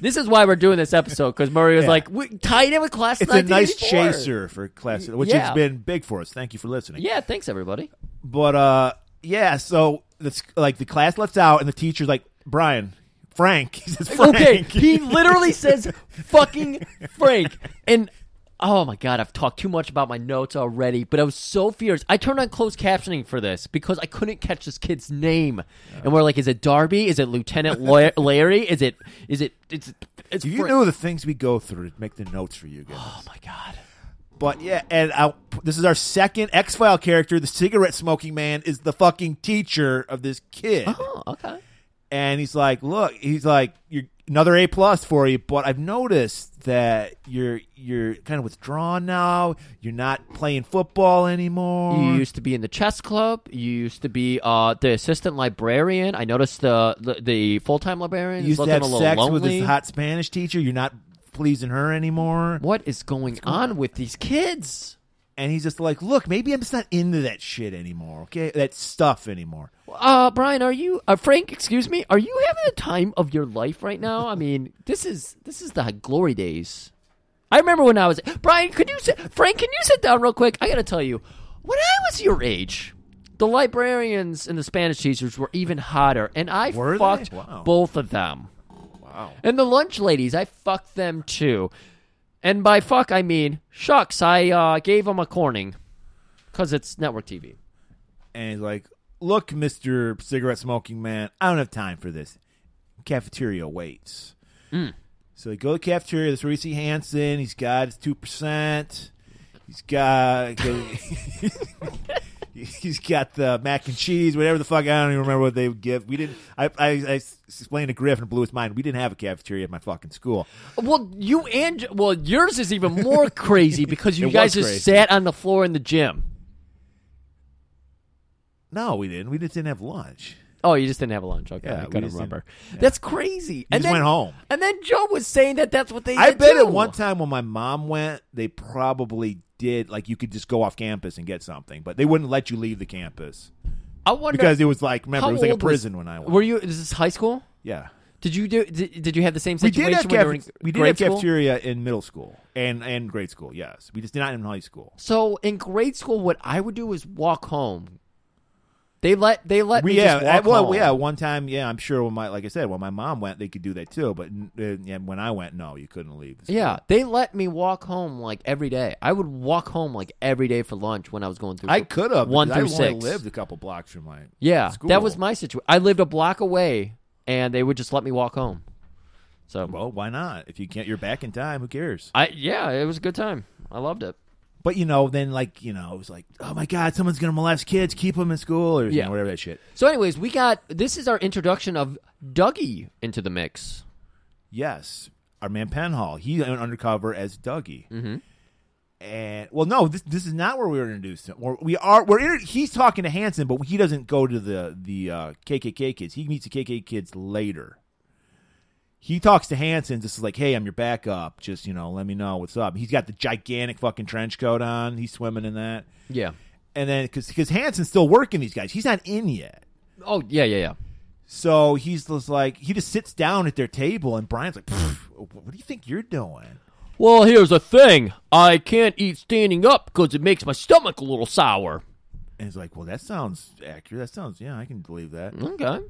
This is why we're doing this episode because Murray was Yeah. like, we tied in with class. It's a nice chaser for class, which Yeah. has been big for us. Thank you for listening. Yeah, thanks everybody. But uh, yeah. So that's like the class lets out, and the teacher's like, Brian, Frank. He says Frank. Okay, he literally says fucking Frank. And oh my god, I've talked too much about my notes already, but I was so fierce. I turned on closed captioning for this because I couldn't catch this kid's name. And we're like, is it Darby? Is it Lieutenant Larry? Is it is it it's it's you Frank. knew the things we go through to make the notes for you guys. Oh my god. But yeah, and i this is our second X File character. The cigarette smoking man is the fucking teacher of this kid, Oh, okay. And he's like, "Look, he's like, you're another A plus for you, but I've noticed that you're you're kind of withdrawn now. You're not playing football anymore. You used to be in the chess club. You used to be uh, the assistant librarian. I noticed the the, the full time librarian You used to have sex lonely. with this hot Spanish teacher. You're not pleasing her anymore." what is going on with these kids? And he's just like, "Look, maybe I'm just not into that shit anymore. Okay, that stuff anymore." Uh, Brian, are you uh, Frank? Excuse me. Are you having the time of your life right now? I mean, this is this is the glory days. I remember when I was Brian. Could you sit, Frank? Can you sit down real quick? I got to tell you, when I was your age, the librarians and the Spanish teachers were even hotter, and I Were fucked Wow. both of them. Wow. And the lunch ladies, I fucked them too. And by fuck, I mean shucks. I uh, gave him a corning because it's network TV. and he's like, "Look, Mister Cigarette Smoking Man, I don't have time for this. Cafeteria waits." So they go to cafeteria the cafeteria. There's Reese Hanson. He's got his two percent. He's got. He's got the mac and cheese, whatever the fuck. I don't even remember what they would give. We didn't. I, I, I explained to Griff and it blew his mind. We didn't have a cafeteria at my fucking school. Well, you and well, yours is even more crazy because you It guys was just crazy. sat on the floor in the gym. No, we didn't. We just didn't have lunch. Oh, you just didn't have a lunch. Okay, Yeah, I we couldn't just remember. That's crazy. and just then, went home. And then Joe was saying that that's what they. I did bet too. at one time when my mom went, they probably did like you could just go off campus and get something, but they wouldn't let you leave the campus I wonder because it was like remember it was like a old was- prison when I went. Were you? Is this high school? yeah, Did you do? Did, did you have the same we did situation have when you were in caf- we did have cafeteria in middle school and and grade school. Yes, we just did not in high school. So in grade school, what I would do is walk home. They let they let We, me yeah, I- well, yeah. One time, yeah, I'm sure when my like I said, when my mom went, they could do that too. But uh, when I went, no, you couldn't leave. school. Yeah, they let me walk home like every day. I would walk home like every day for lunch when I was going through. I could have one through I only six. lived a couple blocks from my yeah, school. that was my situation. I lived a block away, and they would just let me walk home. So Well, why not? If you can't, you're back in time. Who cares? I yeah, it was a good time. I loved it. But you know, then like you know, it was like, oh my god, someone's gonna molest kids, keep them in school, or you Yeah. know, whatever that shit. So, anyways, we got this is our introduction of Dougie into the mix. Yes, our man Penhall, he went undercover as Dougie. Mm-hmm. And well, no, this this is not where we were introduced. To. We're, we are we're inter- he's talking to Hanson, but he doesn't go to the the uh, KKK kids. He meets the KKK kids later. He talks to Hanson, just like, "Hey, I'm your backup. Just you know, let me know what's up." He's got the gigantic fucking trench coat on. He's swimming in that. Yeah. And then because because Hanson's still working these guys, he's not in yet. Oh yeah, yeah, yeah. So he's just like he just sits down at their table, and Brian's like, "What do you think you're doing?" Well, here's the thing. I can't eat standing up because it makes my stomach a little sour. And he's like, "Well, that sounds accurate. That sounds yeah, I can believe that." Okay.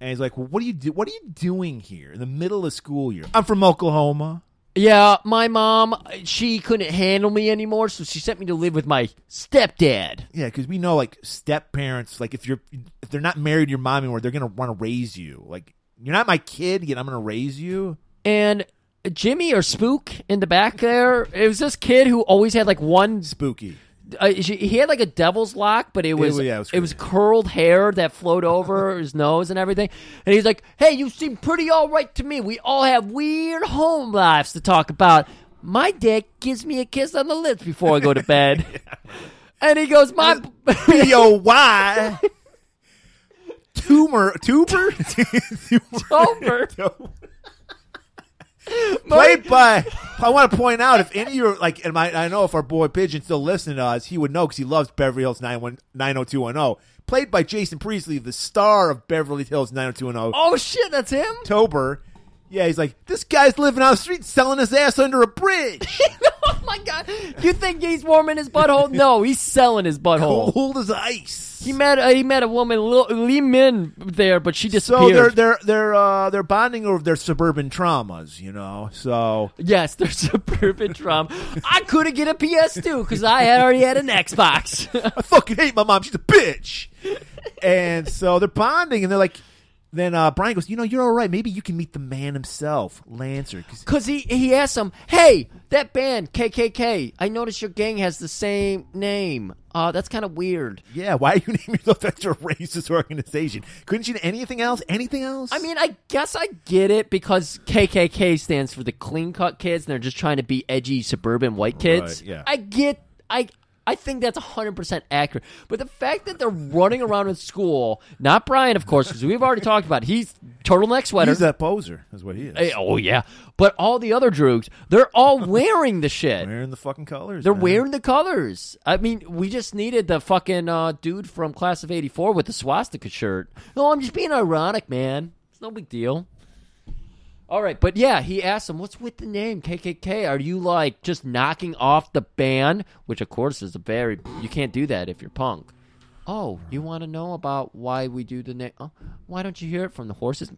And he's like, "Well, what are you do? What are you doing here in the middle of school year?" I'm from Oklahoma. Yeah, my mom, she couldn't handle me anymore, so she sent me to live with my stepdad. Yeah, because we know like step parents, like if you're if they're not married to your mom anymore, they're gonna want to raise you. Like you're not my kid, yet I'm gonna raise you. And Jimmy or Spook in the back there, it was this kid who always had like one. Spooky. Uh, she- he had like a devil's lock, but it was yeah, it was it was curled hair that flowed over his nose and everything. And he's like, "Hey, you seem pretty all right to me. We all have weird home lives to talk about. My dad gives me a kiss on the lips before I go to bed." And he goes, "My B O Y. tumor, tuber, Over. played by. I want to point out if any of your like, and my, I know if our boy Pigeon still listening to us, he would know because he loves Beverly Hills 90210. Played by Jason Priestley, the star of Beverly Hills 90210. Oh shit, that's him. October. Yeah, he's like, this guy's living on the street selling his ass under a bridge. oh my god! You think he's warming his butthole? No, he's selling his butthole. Cold as ice. He met uh, he met a woman, Lil- Lee Min, there, but she disappeared. so they're they're they're uh, they're bonding over their suburban traumas, you know. So Yes, there's suburban drum. I couldn't get a PS2 because I had already had an Xbox. I fucking hate my mom. She's a bitch. and so they're bonding, and they're like, then uh, Brian goes, you know, you're all right. Maybe you can meet the man himself, Lancer. Because he, he asked him, hey, that band, KKK, I noticed your gang has the same name. Uh, that's kind of weird. yeah, why are you naming yourself after a racist organization? Couldn't you do anything else? Anything else? I mean, I guess I get it because KKK stands for the clean cut kids, and they're just trying to be edgy suburban white kids. Right, yeah. I get, I, I think that's hundred percent accurate. But the fact that they're running around in school, not Brian, of course, because we've already talked about, it, he's turtleneck sweater. he's that poser, is what he is. Hey, oh yeah, but all the other droogs, they're all wearing the shit. Wearing the fucking colors. They're man. wearing the colors. I mean, we just needed the fucking uh, dude from class of '84 with the swastika shirt. No, I'm just being ironic, man. It's no big deal. All right, but yeah, he asked him, "What's with the name KKK? Are you like just knocking off the band?" Which, of course, is a very you can't do that if you're punk. Oh, you want to know about why we do the name? Oh, why don't you hear it from the horse's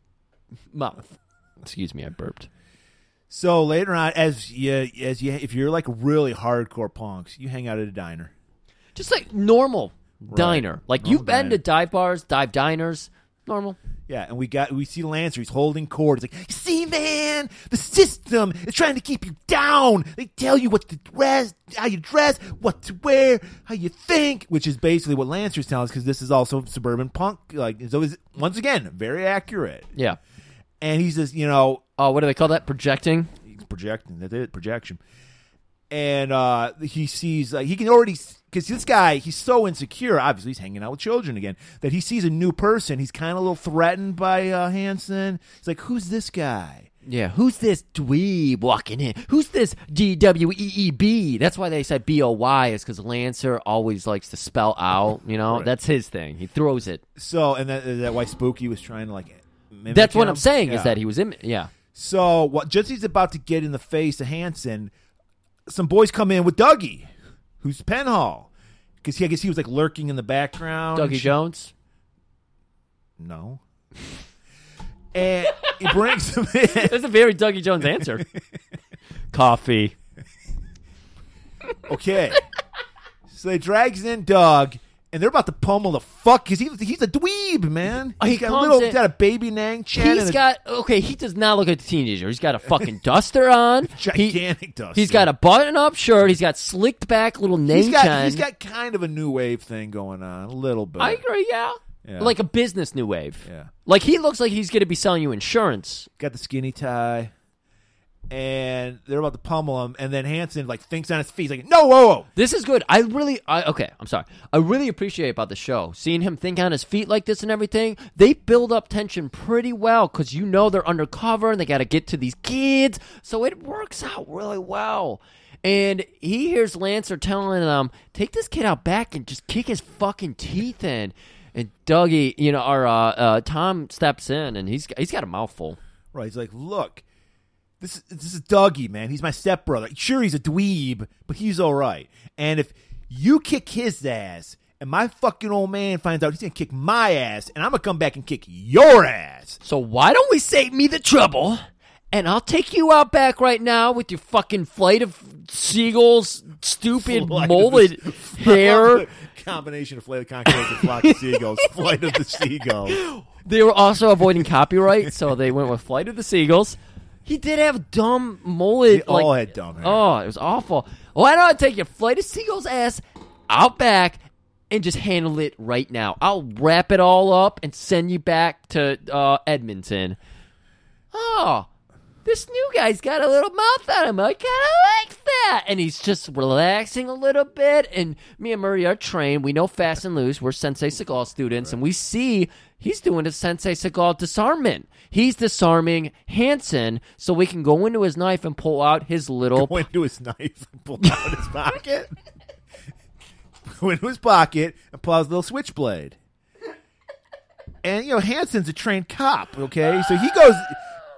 mouth? Excuse me, I burped. So later on, as you as you if you're like really hardcore punks, you hang out at a diner. Just like normal diner. Like Normal you've been diner. to dive bars, dive diners, normal. Yeah, and we got we see Lancer. He's holding cord. He's like, "See, man, the system is trying to keep you down. They tell you what to dress, how you dress, what to wear, how you think." Which is basically what Lancer's telling us because this is also suburban punk. Like, so is once again very accurate. Yeah. And he's just, you know, Oh, what do they call that? Projecting. he's projecting. That's it, projection. And uh, he sees like he can already because this guy he's so insecure. Obviously, he's hanging out with children again. That he sees a new person. He's kind of a little threatened by uh, Hanson. He's like, "Who's this guy?" Yeah. Who's this dweeb walking in? Who's this D W E E B? That's why they said B O Y is because Lancer always likes to spell out. You know, Right. that's his thing. He throws it. So, and that, is that why Spooky was trying to like. mimic That's what? I'm saying Yeah. is that he was in. Yeah. So, what just he's about to get in the face of Hanson, some boys come in with Dougie, who's Penhall, because he I guess he was like lurking in the background. Dougie shit. Jones. No. And he brings him in. That's a very Dougie Jones answer. Coffee. Okay. so they drags in Doug, and they're about to pummel the fuck because he, he's a dweeb, man. Oh, he He's got a little, in- he's got a baby nang chin. He's and a got okay. He does not look like a teenager. He's got a fucking duster on. He- gigantic dust. He's got a button-up shirt. He's got slicked back little name He's got, chin. he's got kind of a new wave thing going on, a little bit. I agree. Yeah. Yeah. Like a business new wave. Yeah. Like he looks like he's going to be selling you insurance. got the skinny tie, and they're about to pummel him, and then Hanson like thinks on his feet, he's like, "No, whoa, whoa." This is good. I really, I, okay, I'm sorry. I really appreciate about the show seeing him think on his feet like this and everything. They build up tension pretty well because you know they're undercover and they got to get to these kids, so it works out really well. And he hears Lancer telling them, "Take this kid out back and just kick his fucking teeth in." And Dougie, you know, our uh, uh, Tom steps in and he's he's got a mouthful. Right? He's like, "Look, this is this is Dougie, man. He's my stepbrother. Sure, he's a dweeb, but he's all right. And if you kick his ass." And my fucking old man finds out he's gonna kick my ass, and I'm gonna come back and kick your ass. So why don't we save me the trouble? And I'll take you out back right now with your fucking flight of seagulls, stupid Flight the- hair. Combination of flight of conchords and flock of seagulls. Flight of the seagulls. They were also avoiding copyright, so they went with Flight of the Seagulls. He did have dumb mullet. They like, all had dumb hair. Oh, it was awful. Why don't I take your Flight of Seagulls ass out back and just handle it right now? I'll wrap it all up and send you back to uh, Edmonton. Oh, this new guy's got a little mouth on him. I kind of like that. And he's just relaxing a little bit. And me and Murray are trained. We know fast and loose. We're Sensei Seagal students. And we see he's doing a Sensei Seagal disarmament. He's disarming Hanson so we can go into his knife and pull out his little. Go into his knife and pull out his pocket. Go into his pocket and pull out his little switchblade. And you know, Hanson's a trained cop, okay? So he goes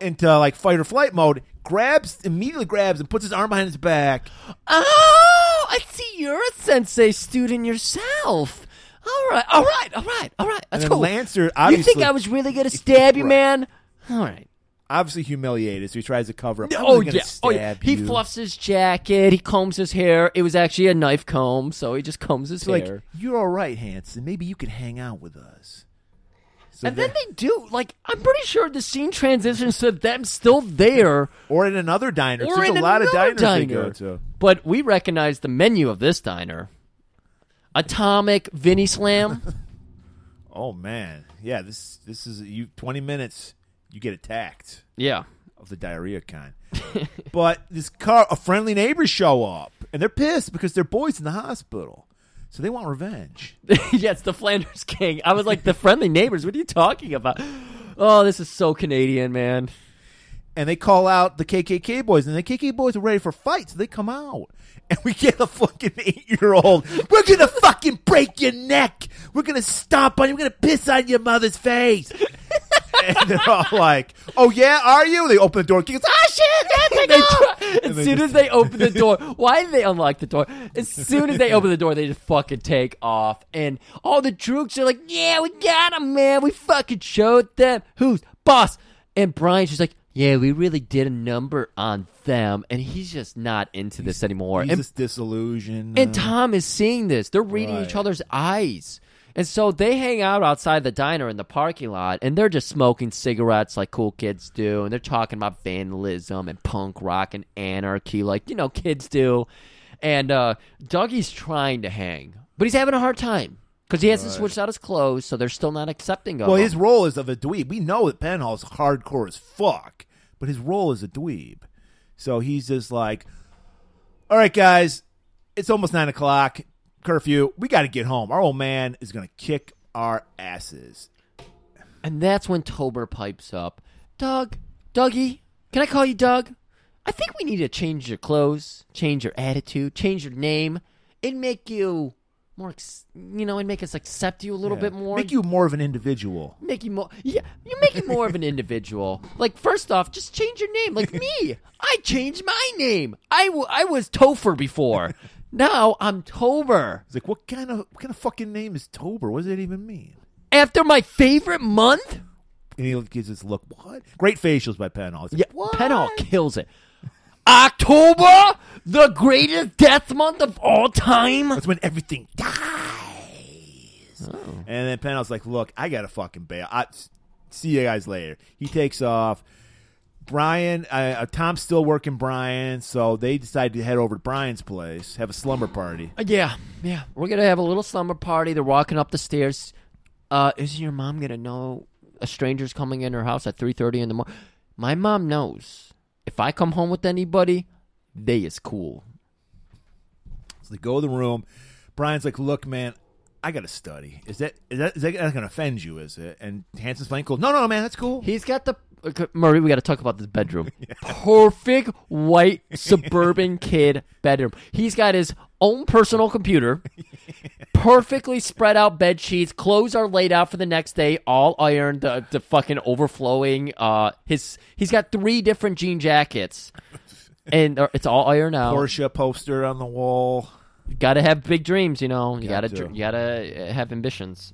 into like fight or flight mode, grabs immediately grabs and puts his arm behind his back. Oh, I see you're a Sensei student yourself. All right, all right, all right, all right. That's then cool. Lancer, you obviously- think I was really going to stab you, Right. man? All right. Obviously humiliated, so he tries to cover up. I'm Oh gonna yeah. oh yeah. stab He you. fluffs his jacket. He combs his hair. It was actually a knife comb, so he just combs his So, like, hair. you're all right, Hanson. Maybe you could hang out with us. So and then they do. Like I'm pretty sure the scene transitions to them still there, or in another diner. or There's in a lot of another diners they diner. go to. But we recognize the menu of this diner: Atomic Vinny Slam. Oh man, yeah. This this is you. Twenty minutes, you get attacked yeah. of the diarrhea kind. but this car, a friendly neighbors show up, and they're pissed because their boy's in the hospital, so they want revenge. yeah, it's the Flanders King. I was like, the friendly neighbors. What are you talking about? Oh, this is so Canadian, man. And they call out the KKK boys, and the KKK boys are ready for fights. So they come out, and we get a fucking eight-year-old. We're gonna fucking break your neck. We're gonna stomp on you. We're gonna piss on your mother's face. and they're all like, "Oh yeah, are you?" They open the door. Kids, ah shit, They try- as soon as they open the door, why did they unlock the door? As soon as they open the door, they just fucking take off, and all the droogs are like, "Yeah, we got him, man. We fucking showed them who's boss." And Brian's just like, "Yeah, we really did a number on them," and he's just not into this anymore. He's And just disillusioned. and Tom is seeing this. They're reading each other's eyes. And so they hang out outside the diner in the parking lot and they're just smoking cigarettes like cool kids do. And they're talking about vandalism and punk rock and anarchy like, you know, kids do. And uh, Dougie's trying to hang, but he's having a hard time because he hasn't switched out his clothes, so they're still not accepting of well, him. his role is of a dweeb. We know that Penhall's hardcore as fuck, but his role is a dweeb. So he's just like, "All right, guys, it's almost nine o'clock, curfew. We got to get home. Our old man is gonna kick our asses." And that's when Tober pipes up. Doug, Dougie, can I call you Doug? I think we need to change your clothes, change your attitude, change your name, and make you more, you know, and make us accept you a little Yeah. bit more. Make you more of an individual. make you more, yeah, you make you more of an individual. Like first off, just change your name. Like me, I changed my name. I, w- I was Topher before. Now I'm Tober. It's like, what kind of what kind of fucking name is Tober? What does that even mean? After my favorite month, And he gives this look. What? Great facials by Penhall. Like, Yeah, what? Penhall kills it. October, the greatest death month of all time. That's when everything dies. Oh. And then Penhall's like, "Look, I gotta fucking bail. I, see you guys later." He takes off. Brian, uh, uh, Tom's still working Brian, so they decide to head over to Brian's place, have a slumber party. Uh, Yeah, yeah. We're gonna have a little slumber party. They're walking up the stairs. Uh, isn't your mom gonna know a stranger's coming in her house at three thirty in the morning? My mom knows. If I come home with anybody, they is cool. So they go to the room. Brian's like, "Look, man, I gotta study. Is that is that is that gonna offend you? Is it?" And Hanson's playing cool. No, no, man, that's cool. He's got the Murray. We got to talk about this bedroom. Perfect white suburban kid bedroom. He's got his own personal computer. Perfectly spread out bed sheets. Clothes are laid out for the next day, all ironed. The, the fucking overflowing. Uh, his he's got three different jean jackets, and uh, it's all ironed out. Porsche poster on the wall. Got to have big dreams, you know. You Got to to. you got to have ambitions.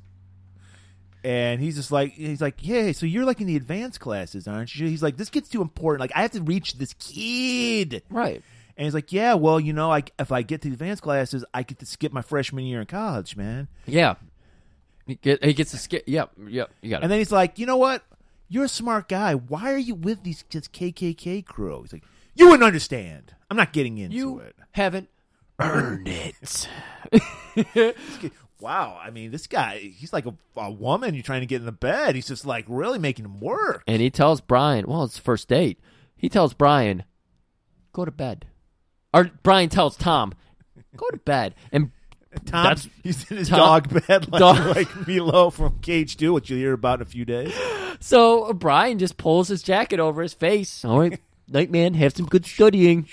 and he's just like he's like yeah so you're like in the advanced classes aren't you he's like this gets too important like i have to reach this kid Right. And he's like yeah well you know I, if i get to the advanced classes i get to skip my freshman year in college man Yeah. He, get, he gets to skip. Yep. Yep. You got it. and then he's like you know what you're a smart guy why are you with these this kkk crew he's like you wouldn't understand i'm not getting into you it haven't earned it. wow i mean this guy he's like a, a woman you're trying to get in the bed he's just like really making him work And he tells Brian, "Well, it's first date. he tells Brian, "Go to bed," or Brian tells Tom, "Go to bed," and Tom, That's- he's in his Tom- dog bed like, Dog- like Milo from Cage 2, which you'll hear about in a few days. so uh, Brian just pulls his jacket over his face. All right, night man, have some good studying.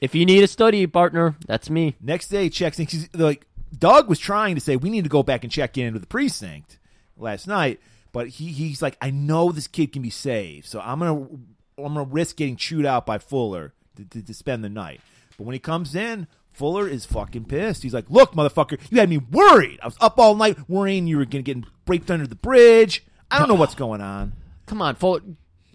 If you need a study partner, that's me. Next day, checks in. He's like, Doug was trying to say, we need to go back and check in into the precinct last night. But he, he's like, I know this kid can be saved. So I'm going to I'm gonna risk getting chewed out by Fuller to, to, to spend the night. But when he comes in, Fuller is fucking pissed. He's like, look, motherfucker, you had me worried. I was up all night worrying you were going to get raped under the bridge. I don't know what's going on. Come on, folks.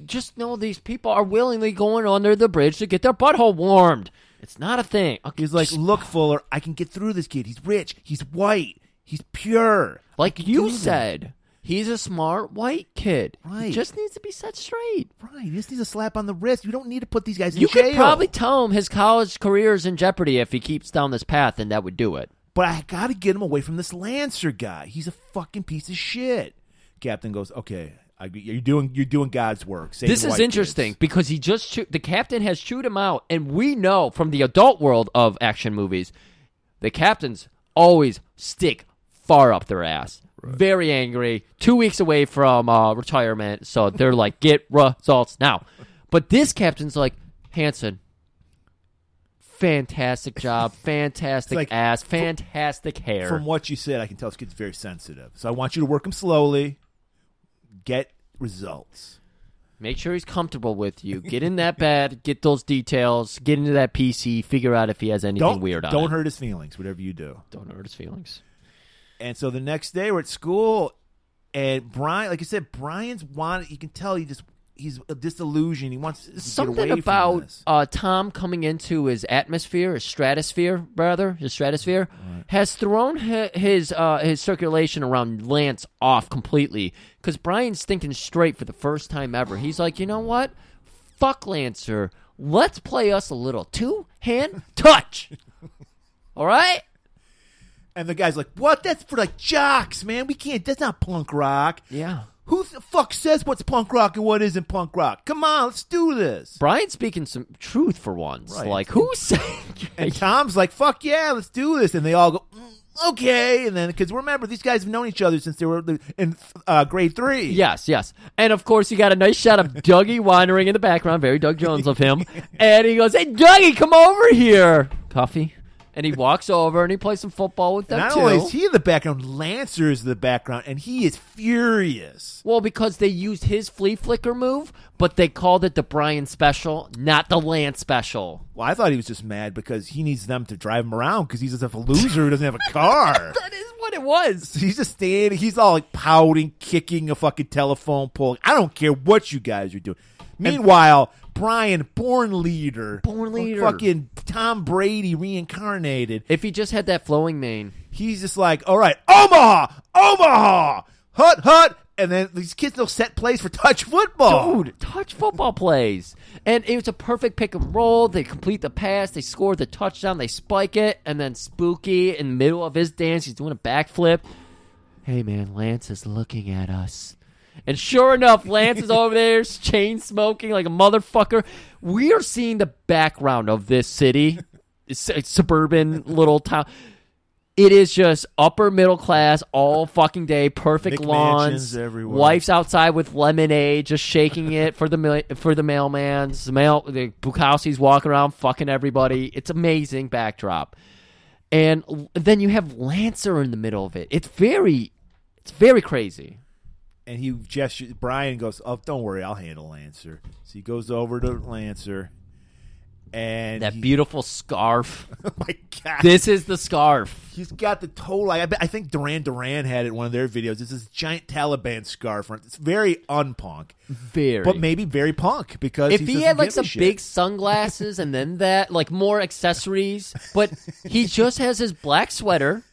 Just know these people are willingly going under the bridge to get their butthole warmed. It's not a thing. Okay, He's like, just- look, Fuller, I can get through this kid. He's rich. He's white. He's pure. like you do that." said, he's a smart white kid. Right. He just needs to be set straight. Right. He just needs a slap on the wrist. You don't need to put these guys in You jail. You could probably tell him his college career is in jeopardy if he keeps down this path, and that would do it. But I got to get him away from this Lancer guy. He's a fucking piece of shit. Captain goes, okay, I, you're doing you're doing God's work. This is interesting kids." because he just chew- the captain has chewed him out, and we know from the adult world of action movies, the captains always stick far up their ass. Very angry, two weeks away from uh, retirement, so they're like, "Get results now." But this captain's like, Hanson, fantastic job, fantastic like, ass, fantastic hair. From what you said, I can tell this kid's very sensitive. So I want you to work him slowly. Get results. Make sure he's comfortable with you. Get in that bed, get those details, get into that PC, figure out if he has anything Don't weird on don't it. hurt his feelings. Whatever you do. Don't hurt his feelings. And so the next day we're at school, and Brian, like I said, Brian's wanted. You can tell he just he's disillusioned. He wants Something about uh, Tom coming into his atmosphere, his stratosphere, rather, his stratosphere, has thrown hi- his uh, his circulation around Lance off completely. Because Brian's thinking straight for the first time ever. He's like, you know what? Fuck Lancer. Let's play us a little two hand touch. All right. And the guy's like, "What? That's for like jocks, man. We can't. That's not punk rock. Yeah. Who the fuck says what's punk rock and what isn't punk rock? Come on, let's do this." Brian's speaking some truth for once. Right. Like, who's saying? And Tom's like, "Fuck yeah, let's do this." And they all go, "Mm, "Okay." And then because remember, these guys have known each other since they were in uh, grade three. yes, yes. And of course, you got a nice shot of Dougie wandering in the background. Very Doug Jones of him. and he goes, "Hey, Dougie, come over here." Coffee. And he walks over and he plays some football with them Not too. only is he in the background, Lancer is in the background, and he is furious. well, because they used his flea flicker move, but they called it the Brian special, not the Lance special. Well, I thought he was just mad because he needs them to drive him around because he's just a loser who doesn't have a car. That is what it was. he's just standing. He's all like pouting, kicking a fucking telephone pole. I don't care what you guys are doing. Meanwhile, Brian, born leader, Born leader. fucking Tom Brady reincarnated. If he just had that flowing mane. He's just like, all right, Omaha, Omaha, hut, hut, and then these kids know set plays for touch football. Dude, touch football plays. And it was a perfect pick and roll. They complete the pass, they score the touchdown, they spike it, and then Spooky in the middle of his dance, he's doing a backflip. Hey man, Lance is looking at us. And sure enough, Lance is over there chain smoking like a motherfucker. We are seeing the background of this city, It's a suburban little town. It is just upper middle class all fucking day, perfect McMansions lawns, everywhere. wife's outside with lemonade, just shaking it for the for the mailman's the mail. The Bukowski's walking around fucking everybody. It's amazing backdrop, and l- then you have Lancer in the middle of it. It's very, it's very crazy. And he gestures. Brian goes, "Oh, don't worry, I'll handle Lancer." So he goes over to Lancer, and That he- beautiful scarf. oh my god, this is the scarf. He's got the total. I, bet, I think Duran Duran had it in one of their videos. It's this giant Taliban scarf. It's very unpunk, Very. but maybe very punk because if he, he had like some shit. big sunglasses and then that, like more accessories, but he just has his black sweater,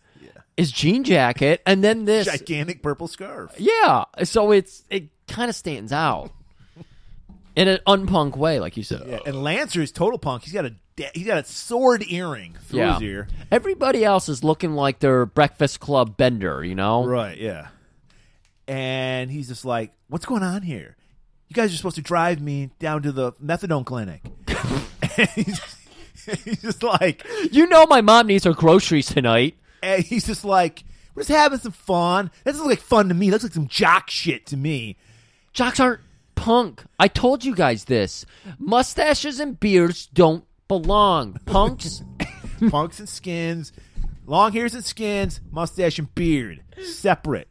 his jean jacket, and then this. gigantic purple scarf. Yeah, so it's it kind of stands out in an unpunk way, like you said. Yeah, and Lancer is total punk. He's got a da- he's got a sword earring through Yeah. his ear. Everybody else is looking like their Breakfast Club bender, you know? Right, yeah. And he's just like, "What's going on here?" you guys are supposed to drive me down to the methadone clinic. and he's, he's just like, You know my mom needs her groceries tonight. and he's just like, we're just having some fun. That doesn't look like fun to me. That looks like some jock shit to me. Jocks aren't punk. I told you guys this. Mustaches and beards don't belong. Punks. Punks and skins, long hairs and skins, mustache and beard, separate.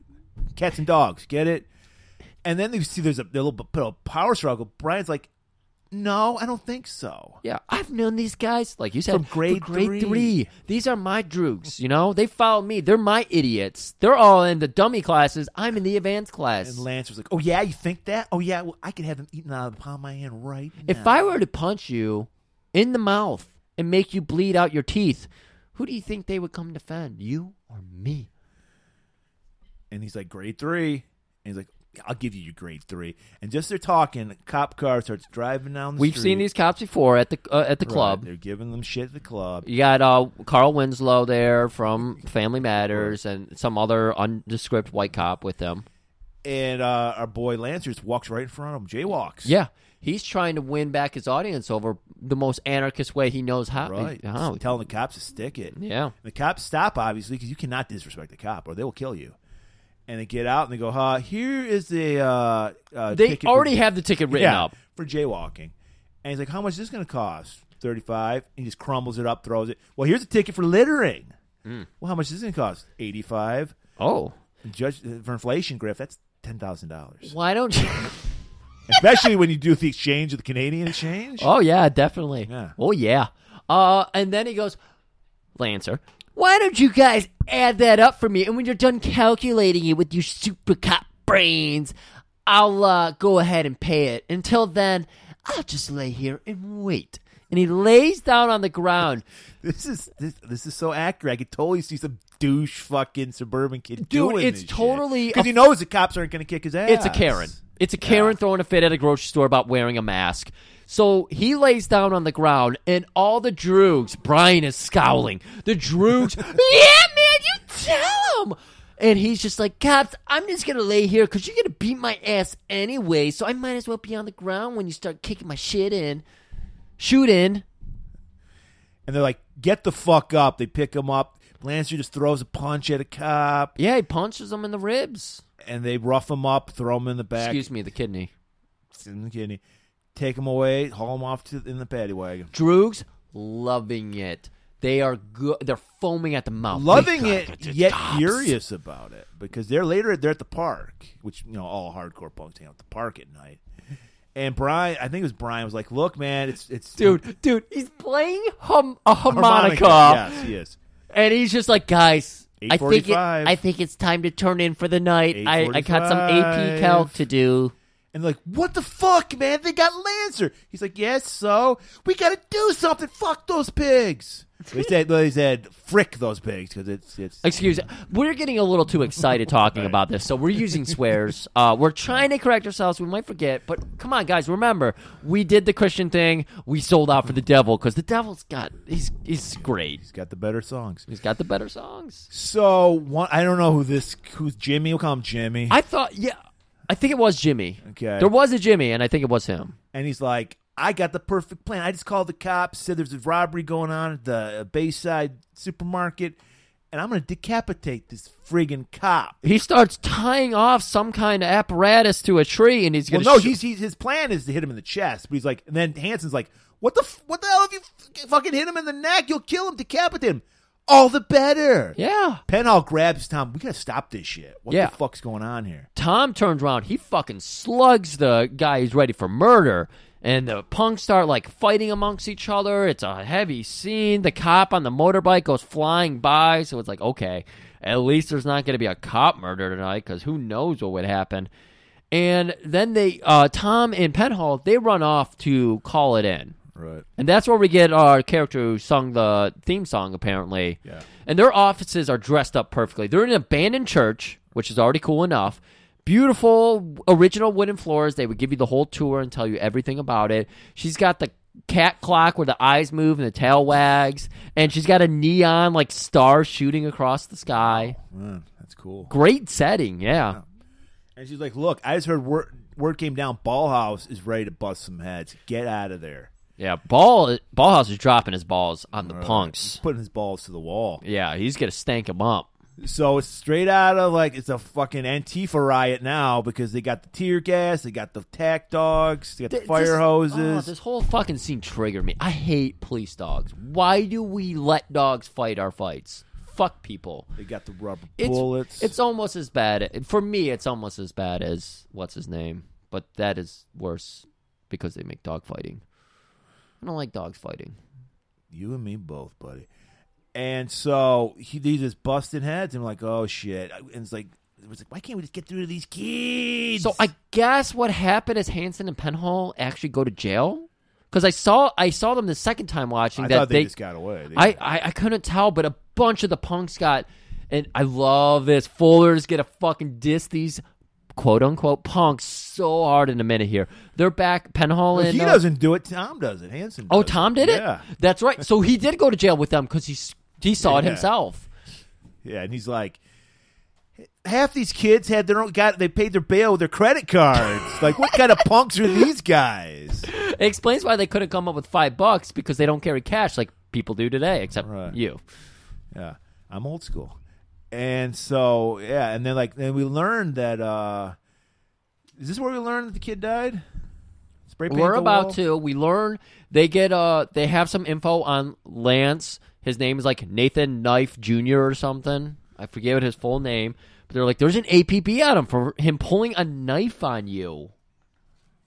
Cats and dogs, get it? And then you see there's a, little bit of power struggle. Brian's like, no, I don't think so. yeah, I've known these guys, like you said, From grade for grade three. three. These are my droogs. You know, they follow me. They're my idiots. They're all in the dummy classes. I'm in the advanced class. And Lance was like, oh yeah, you think that? Oh yeah, well I can have them eaten out of the palm of my hand right now. If I were to punch you in the mouth and make you bleed out your teeth, who do you think they would come defend? You or me? and he's like, grade three. And he's like, I'll give you your grade three. And just they're talking, a cop car starts driving down the street. We've street. seen these cops before at the uh, at the Right, club. They're giving them shit at the club. You got uh, Carl Winslow there from Family Matters and some other undescript white cop with them. And uh, our boy Lance just walks right in front of him, jaywalks. Yeah, he's trying to win back his audience over the most anarchist way he knows how. Right. how. Just telling the cops to stick it. Yeah. The cops stop, obviously, because you cannot disrespect the cop or they will kill you. And they get out and they go, huh, here is the. Uh, uh, They ticket already for, have the ticket written yeah, up. for jaywalking. And he's like, how much is this going to cost? 35 He just crumbles it up, throws it. Well, here's a ticket for littering. Hmm. Well, how much is this going to cost? 85 Oh, Judge For inflation, Griff, that's $10,000. why don't you? Especially when you do the exchange of the Canadian exchange. oh yeah, definitely. Yeah. Oh yeah. Uh, and then he goes, Lancer, why don't you guys add that up for me? And when you're done calculating it with your super cop brains, I'll uh, go ahead and pay it. Until then, I'll just lay here and wait. And he lays down on the ground. This is this, this is so accurate. I could totally see some douche fucking suburban kid Dude, doing it's totally because he knows the cops aren't going to kick his ass. It's a Karen. It's a Karen throwing a fit at a grocery store about wearing a mask. So he lays down on the ground, and all the droogs, Brian is scowling. The droogs, yeah, man, you tell him. And he's just like, Cops, I'm just going to lay here because you're going to beat my ass anyway, so I might as well be on the ground when you start kicking my shit in. Shoot in. And they're like, "Get the fuck up!" They pick him up. Lancer just throws a punch at a cop, Yeah, he punches him in the ribs. and they rough him up, throw him in the back, Excuse me, the kidney. in the kidney, take him away, haul him off to in the paddy wagon. Droogs loving it. They are good. They're foaming at the mouth. Loving We gotta it, get yet cops. furious about it because they're later they're at the park, which you know all hardcore punks hang out at the park at night. And Brian, I think it was Brian, was like, "Look, man, it's it's dude, dude, he's playing hum- a harmonica, Yes, he is. And he's just like, guys, I think it, I think it's time to turn in for the night. I, I got some AP calc to do. And like, what the fuck, man? They got Lancer. He's like, yes, so we got to do something. Fuck those pigs. They said, they said, frick those pigs because it's it's. Excuse me, we're getting a little too excited talking about this, so we're using swears. Uh, we're trying to correct ourselves. We might forget, but come on, guys, remember we did the Christian thing. We sold out for the devil because the devil's got he's he's great. He's got the better songs. He's got the better songs. So one, I don't know who this who's Jimmy. We'll call him Jimmy. I thought, yeah, I think it was Jimmy. Okay. there was a Jimmy, and I think it was him. and he's like, I got the perfect plan. I just called the cops, said there's a robbery going on at the Bayside supermarket, and I'm going to decapitate this friggin' cop. He starts tying off some kind of apparatus to a tree, and he's Well, gonna. no, sh- he's, he's his plan is to hit him in the chest, but he's like, and then Hanson's like, "What the f- what the hell if you f- fucking hit him in the neck? You'll kill him, decapitate him. All the better." yeah. Penhall grabs Tom. We gotta stop this shit. What Yeah. the fuck's going on here? Tom turns around. He fucking slugs the guy who's ready for murder. And the punks start like fighting amongst each other. It's a heavy scene. The cop on the motorbike goes flying by. So it's like, okay, at least there's not going to be a cop murder tonight because who knows what would happen. And then they, uh, Tom and Penhall, they run off to call it in. Right. And that's where we get our character who sung the theme song, apparently. Yeah. And their offices are dressed up perfectly. They're in an abandoned church, which is already cool enough. Beautiful original wooden floors. They would give you the whole tour and tell you everything about it. She's got the cat clock where the eyes move and the tail wags. And she's got a neon like star shooting across the sky. Oh, man, that's cool. Great setting, yeah. And she's like, "Look, I just heard word word came down, Ballhouse is ready to bust some heads. Get out of there. Yeah, ball Ballhouse is dropping his balls on the punks. Putting his balls to the wall. Yeah, he's gonna stank him up. So it's straight out of like it's a fucking Antifa riot now because they got the tear gas, they got the tack dogs, they got the Th- fire this- hoses. oh, this whole fucking scene triggered me. I hate police dogs. Why do we let dogs fight our fights? Fuck people. they got the rubber It's, bullets. It's almost as bad. For me, it's almost as bad as what's his name. But that is worse because they make dog fighting. I don't like dogs fighting. you and me both, buddy. And so he these just busting heads, and like, oh shit! And it's like, it was like, why can't we just get through to these kids? So I guess what happened is Hanson and Penhall actually go to jail because I saw I saw them the second time watching I that thought they, they just got away. They- I, I I couldn't tell, but a bunch of the punks got, and I love this. Fullers get a fucking diss these quote unquote punks so hard in a minute here. They're back. Penhall and he uh, doesn't do it. Tom does it. Hanson. Oh, Tom did it. Yeah, that's right. So he did go to jail with them because he he saw it himself. yeah. And he's like, half these kids had their own. Got they paid their bail with their credit cards. like, what kind of punks are these guys? It explains why they couldn't come up with five bucks because they don't carry cash like people do today, except Right. you. Yeah, I'm old school. And so yeah, and then like then we learned that uh is this where we learned that the kid died? Spray paint We're the about wall? to. We learn they get uh they have some info on Lance. His name is like Nathan Knife Jr. or something. I forget what his full name. But they're like, there's an APB on him for him pulling a knife on you.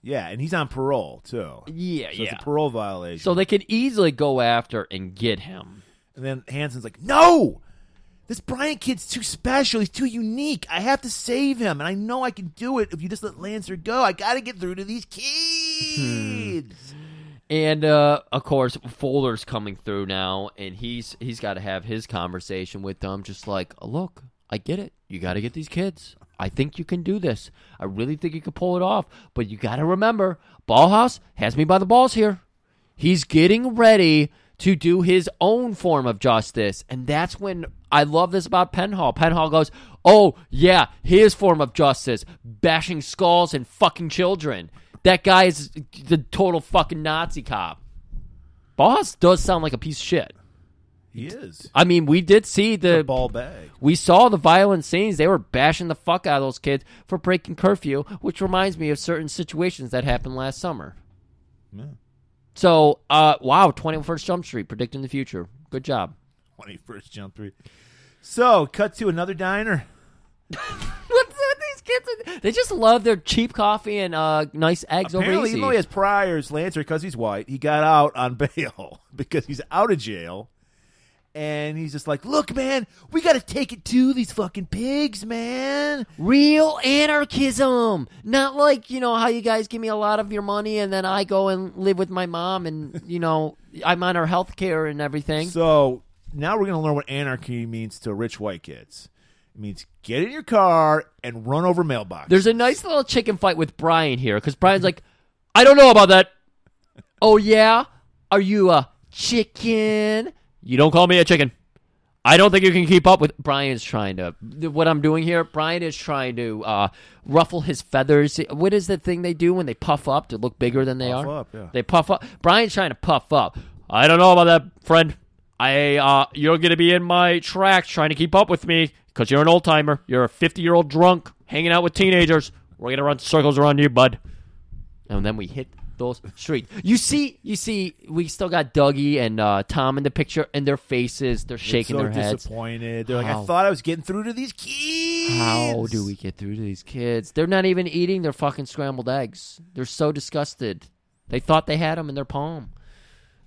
Yeah, and he's on parole too. Yeah, So yeah. it's a parole violation. So they could easily go after and get him. and then Hanson's like, "No! This Bryant kid's too special. He's too unique. I have to save him, and I know I can do it if you just let Lancer go. I got to get through to these kids." And uh, of course, Fuller's coming through now, and he's he's got to have his conversation with them. Just like, look, I get it. You got to get these kids. I think you can do this. I really think you can pull it off. But you got to remember, Ballhouse has me by the balls here. He's getting ready to do his own form of justice, and that's when I love this about Penhall. Penhall goes, "Oh yeah, his form of justice, bashing skulls and fucking children." That guy is the total fucking Nazi cop. Boss does sound like a piece of shit. He is I mean, we did see a the ball bag. we saw the violent scenes. They were bashing the fuck out of those kids for breaking curfew, which reminds me of certain situations that happened last summer. Yeah. So, uh, wow, 21st Jump Street, predicting the future. Good job. 21st Jump Street. So, cut to another diner. What's with these kids? They just love their cheap coffee and uh, nice eggs over Apparently, easy. even though he has priors, Lancer, because he's white, he got out on bail because he's out of jail. And he's just like, look, man, we got to take it to these fucking pigs, man. Real anarchism. Not like, you know, how you guys give me a lot of your money and then I go and live with my mom and, you know, I'm on her health care and everything. So now we're going to learn what anarchy means to rich white kids. It means get in your car and run over mailbox. There's a nice little chicken fight with Brian here because Brian's like, I don't know about that. Oh, yeah? Are you a chicken? You don't call me a chicken. I don't think you can keep up with. Brian's trying to. What I'm doing here, Brian is trying to uh, ruffle his feathers. What is the thing they do when they puff up to look bigger than they Puff are? up, yeah. They puff up. Brian's trying to puff up. I don't know about that, friend. I uh, you're gonna be in my tracks trying to keep up with me because you're an old timer. You're a 50 year old drunk hanging out with teenagers. We're gonna run circles around you, bud. And then we hit those streets. You see, you see, we still got Dougie and uh, Tom in the picture, and their faces, they're shaking so their heads. disappointed. They're like, How? I thought I was getting through to these kids. How do we get through to these kids? They're not even eating their fucking scrambled eggs. They're so disgusted. They thought they had them in their palm.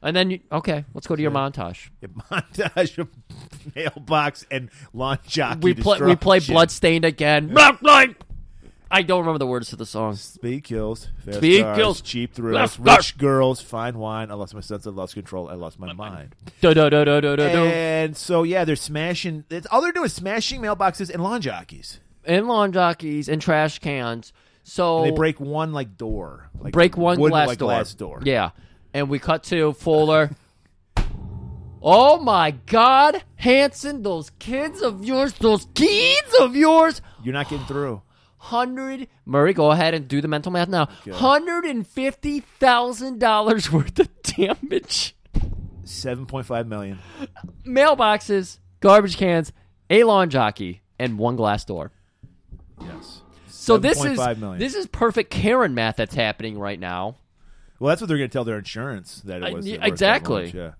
And then, you, okay, let's go to your montage. A montage of mailbox and lawn jockey. We play, we play. Bloodstained again. I don't remember the words to the song. Speed kills. Fast Speed cars, kills. Cheap thrills. Left Rich girls. Fine wine. I lost my sense. I lost control. I lost my mind. Da da da da da da. And so yeah, they're smashing. It's, all they're doing is smashing mailboxes and lawn jockeys. And lawn jockeys and trash cans. So And they break one like door. Like break one wooden, glass like, door. glass door. Yeah, and we cut to Fuller. oh my God, Hanson! Those kids of yours, those kids of yours. You're not getting through. Hundred Murray, go ahead and do the mental math now. Hundred and fifty thousand dollars worth of damage. Seven point five million. Mailboxes, garbage cans, a lawn jockey, and one glass door. Yes. So this is 7.5 million. this is perfect Karen math that's happening right now. Well, that's what they're going to tell their insurance that it was yeah, that exactly. much, Yeah.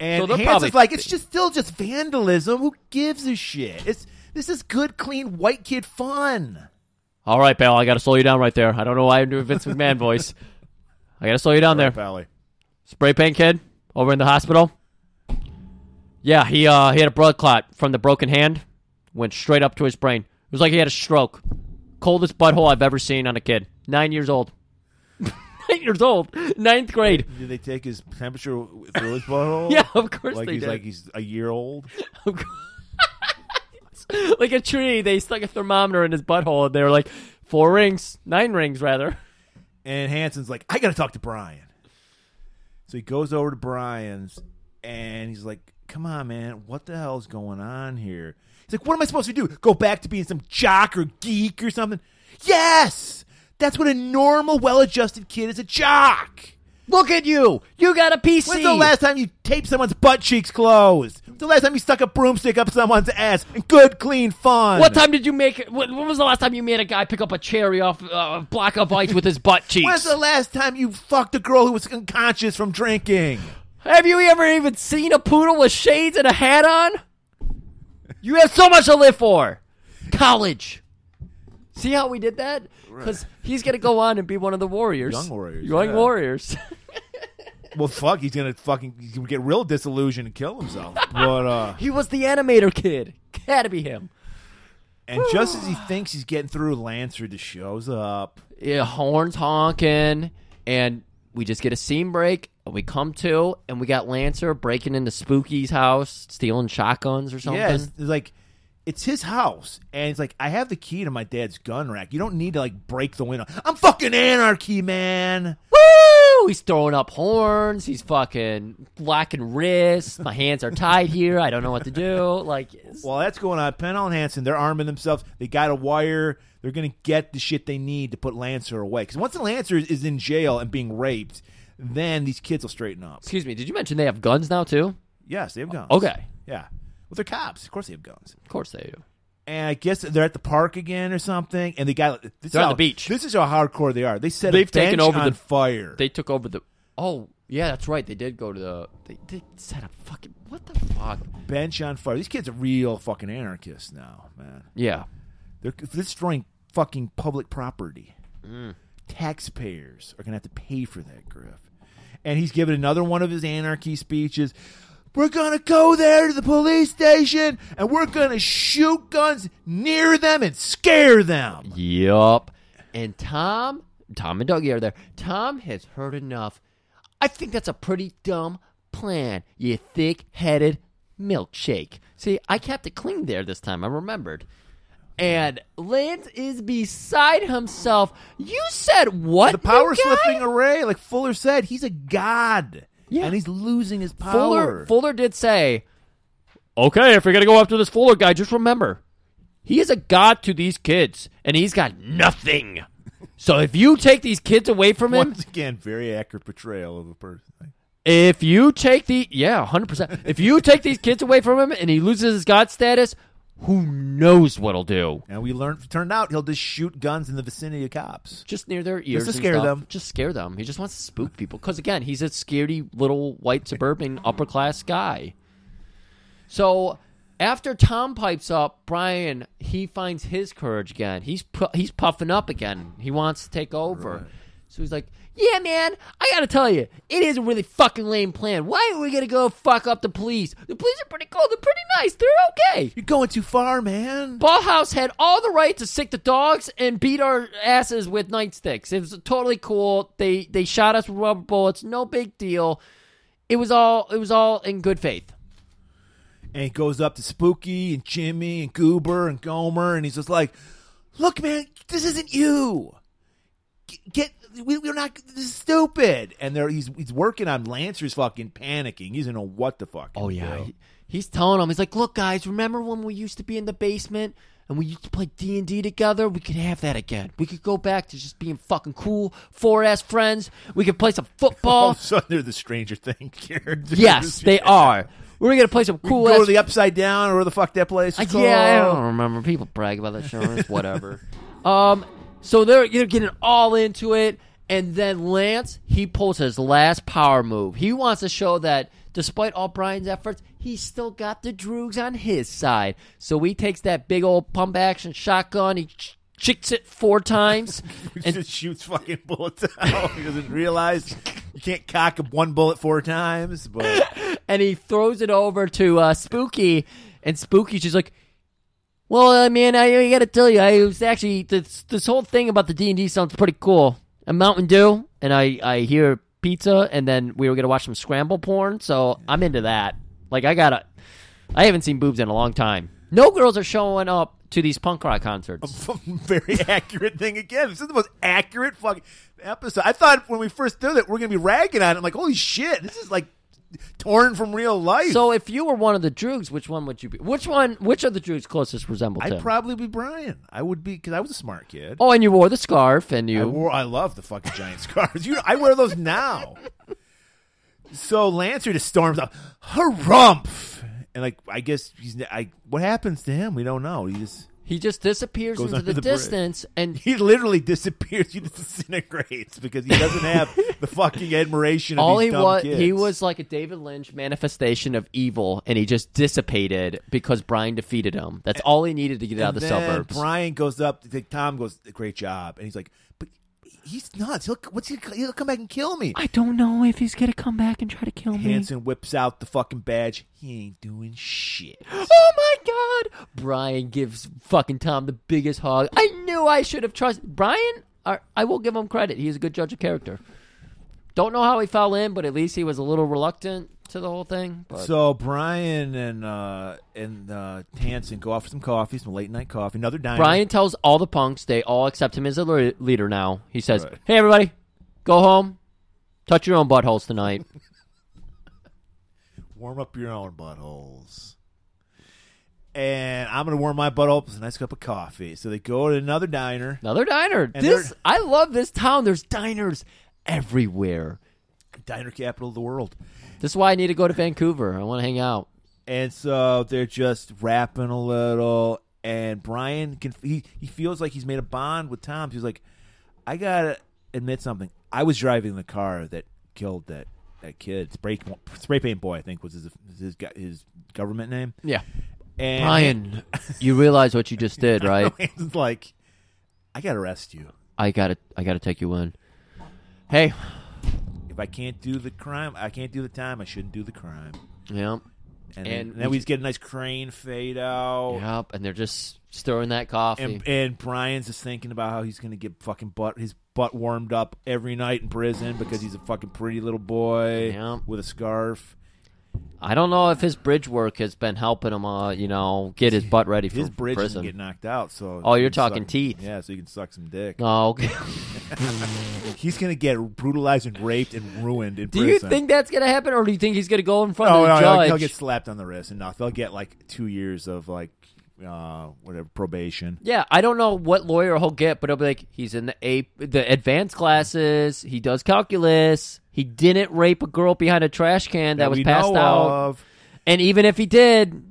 And So Hanson's probably- like, it's just still just vandalism. Who gives a shit? It's this is good, clean white kid fun. All right, pal, I got to slow you down right there. I don't know why I'm doing Vince McMahon voice. I got to slow you down there. Pally. Spray paint kid over in the hospital. Yeah, he uh he had a blood clot from the broken hand, went straight up to his brain. It was like he had a stroke. Coldest butthole I've ever seen on a kid. Nine years old. Nine years old. Ninth grade. Did they take his temperature through his butthole? Yeah, of course like they he's did. like he's a year old. like a tree. They stuck a thermometer in his butthole, and they were like, four rings, nine rings rather. And Hanson's like, I got to talk to Brian. So he goes over to Brian's and he's like, Come on, man, what the hell's going on here? He's like, What am I supposed to do? Go back to being some jock or geek or something? Yes! That's what a normal, well adjusted kid is a jock. Look at you. You got a PC. When's the last time you taped someone's butt cheeks closed? When's the last time you stuck a broomstick up someone's ass good, clean fun? What time did you make? When when was the last time you made a guy pick up a cherry off uh, a block of ice with his butt cheeks? When's the last time you fucked a girl who was unconscious from drinking? Have you ever even seen a poodle with shades and a hat on? You have so much to live for. College. See how we did that? Because he's gonna go on and be one of the warriors. Young warriors, Young yeah. warriors. Well, fuck, he's gonna fucking he's gonna get real disillusioned and kill himself. But uh, he was the animator kid. Had to be him. and just as he thinks he's getting through, Lancer just shows up. Yeah, horns honking, and we just get a scene break, and we come to, and we got Lancer breaking into Spooky's house, stealing shotguns or something. Yeah, it's, it's like it's his house, and it's like I have the key to my dad's gun rack. You don't need to like break the window. I'm fucking anarchy, man. Woo! He's throwing up horns. He's fucking blacking wrists. My hands are tied here. I don't know what to do. Like, While that's going on, Penhall and Hanson, they're arming themselves. They got a wire. They're going to get the shit they need to put Lancer away. Because once the Lancer is in jail and being raped, then these kids will straighten up. excuse me. Did you mention they have guns now too? Yes, they have guns. Okay, Yeah. Well, they're cops. Of course they have guns. of course they do. And I guess they're at the park again or something. And they got this is They're on how- the beach. This is how hardcore they are. They set They've a bench taken over on the- fire. They took over the. Oh yeah, that's right. They did go to the. They, they set up fucking. What the fuck? bench on fire. These kids are real fucking anarchists now, man. Yeah. They're destroying fucking public property. Mm. Taxpayers are going to have to pay for that, Griff. And he's giving another one of his anarchy speeches. We're going to go there to the police station and we're going to shoot guns near them and scare them. Yup. And Tom, Tom and Dougie are there. Tom has heard enough. I think that's a pretty dumb plan. You thick-headed milkshake. See, I kept it clean there this time. I remembered. And Lance is beside himself. You said what? The power slipping array, like Fuller said, he's a god. Yeah. And he's losing his power. Fuller, Fuller did say, okay, if you're going to go after this Fuller guy, just remember, he is a god to these kids, and he's got nothing. So if you take these kids away from him, Once again, very accurate portrayal of a person. if you take the, yeah, 100%, if you take these kids away from him and he loses his god status, who knows what'll do? And we learned, turned out he'll just shoot guns in the vicinity of cops. Just near their ears. to and scare stuff. them. Just scare them. He just wants to spook people. Because, again, he's a scaredy little white suburban upper class guy. So after Tom pipes up, Brian he finds his courage again. He's pu- he's puffing up again. He wants to take over. So he's like, "Yeah, man, I gotta tell you, it is a really fucking lame plan. Why are we gonna go fuck up the police? The police are pretty cool. They're pretty nice. They're okay." You're going too far, man. Ballhouse had all the right to sick the dogs and beat our asses with nightsticks. It was totally cool. They they shot us with rubber bullets. No big deal. It was all it was all in good faith. And he goes up to Spooky and Jimmy and Goober and Gomer, and he's just like, "Look, man, this isn't you. Get we, we're not this is stupid and they're he's he's working on lancer's fucking panicking he doesn't know what the fuck Oh yeah, he, he's telling him He's like, "Look, guys, remember when we used to be in the basement and we used to play D and D together? We could have that again. We could go back to just being fucking cool, four ass friends. We could play some football. so they're the stranger thing characters yes, they are. We're gonna play some we cool can go to the upside down or the fuck that place Uh, yeah, I don't remember. People brag about that show. Whatever. um, so they're they're getting all into it, and then Lance he pulls his last power move. He wants to show that despite all Brian's efforts, he's still got the Droogs on his side. So he takes that big old pump action shotgun. He ch- chicks it four times. And just shoots fucking bullets out. he doesn't realize you can't cock one bullet four times. But and he throws it over to uh, Spooky, and Spooky's just like, "Well, I mean, I, I got to tell you, I was actually this this whole thing about the D and D sounds pretty cool. A Mountain Dew, and I I hear pizza, and then we were gonna watch some scramble porn, so I'm into that. Like, I gotta, I haven't seen boobs in a long time. No girls are showing up to these punk rock concerts. very accurate thing again. This is the most accurate fucking episode. I thought when we first did it, we're gonna be ragging on it. I'm like, holy shit, this is like torn from real life. So, if you were one of the Droogs, which one would you be? Which one? Which of the Droogs closest resemble I'd probably be Brian. I would be because I was a smart kid. oh, and you wore the scarf, and you I wore. I love the fucking giant scarves. You, I wear those now. So Lancer just storms up, harumph, and like I guess he's. I what happens to him? We don't know. He just He just disappears into the, the bridge. distance, and he literally disappears. He disintegrates because he doesn't have the fucking admiration. Of all he was kids. he was like a David Lynch manifestation of evil, and he just dissipated because Brian defeated him. That's all he needed to get out of the then suburbs. Brian goes up. to Tom goes, "Great job," and he's like, "But he's nuts. He'll what's he? He'll come back and kill me." I don't know if he's gonna come back and try to kill me. Hanson whips out the fucking badge. He ain't doing shit. Oh my god! Brian gives fucking Tom the biggest hug. I knew I should have trusted Brian. I, I will give him credit. He's a good judge of character. Don't know how he fell in, but at least he was a little reluctant to the whole thing. But So Brian and uh, and uh, Hanson go off for some coffee, some late night coffee. Another diner. Brian tells all the punks they all accept him as a le- leader now. He says, Right. "Hey, everybody, go home, touch your own buttholes tonight." warm up your own buttholes. And I'm gonna warm my butthole with a nice cup of coffee. So they go to another diner, Another diner. This I love this town. There's diners everywhere. diner capital of the world. This is why I need to go to Vancouver. I want to hang out. And so they're just rapping a little, and Brian can he, he feels like he's made a bond with Tom. He's like, I gotta admit something. I was driving the car that killed that that kid. Spray, spray paint boy, I think was his his his government name. Yeah, And Brian, you realize what you just did, right? it's like, I gotta arrest you. I gotta, I gotta take you in. Hey, If I can't do the crime, I can't do the time. I shouldn't do the crime. Yep. And, And then, then we- we just get a nice crane fade out. yep, and they're just stirring that coffee. And, and Brian's just thinking about how he's gonna get fucking butt his butt warmed up every night in prison because he's a fucking pretty little boy Yeah. with a scarf. I don't know if his bridge work has been helping him, uh, you know, get his butt ready for His bridge prison. get knocked out, so Oh, you're talking suck- teeth. Yeah, so you can suck some dick. Oh, okay. He's gonna get brutalized and raped and ruined in do prison. you think that's gonna happen, or do you think he's gonna go in front No, of the no, he'll, judge? he'll get slapped on the wrist and. They'll get like two years of like uh whatever probation. Yeah, I don't know what lawyer he'll get, but he'll be like, he's in the a the advanced classes. He does calculus. He didn't rape a girl behind a trash can that, was passed out. of. And even if he did,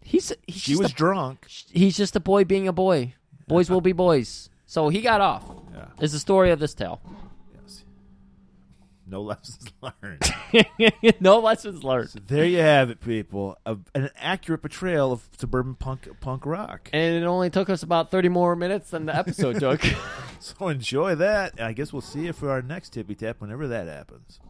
he's he's She was a, drunk. he's just a boy being a boy. Boys will be boys. So he got off. Yeah. Is the story of this tale. No lessons learned. no lessons learned. there you have it, people. A, an accurate portrayal of suburban punk punk rock. And it only took us about thirty more minutes than the episode took. So enjoy that. I guess we'll see you for our next tippy tap whenever that happens.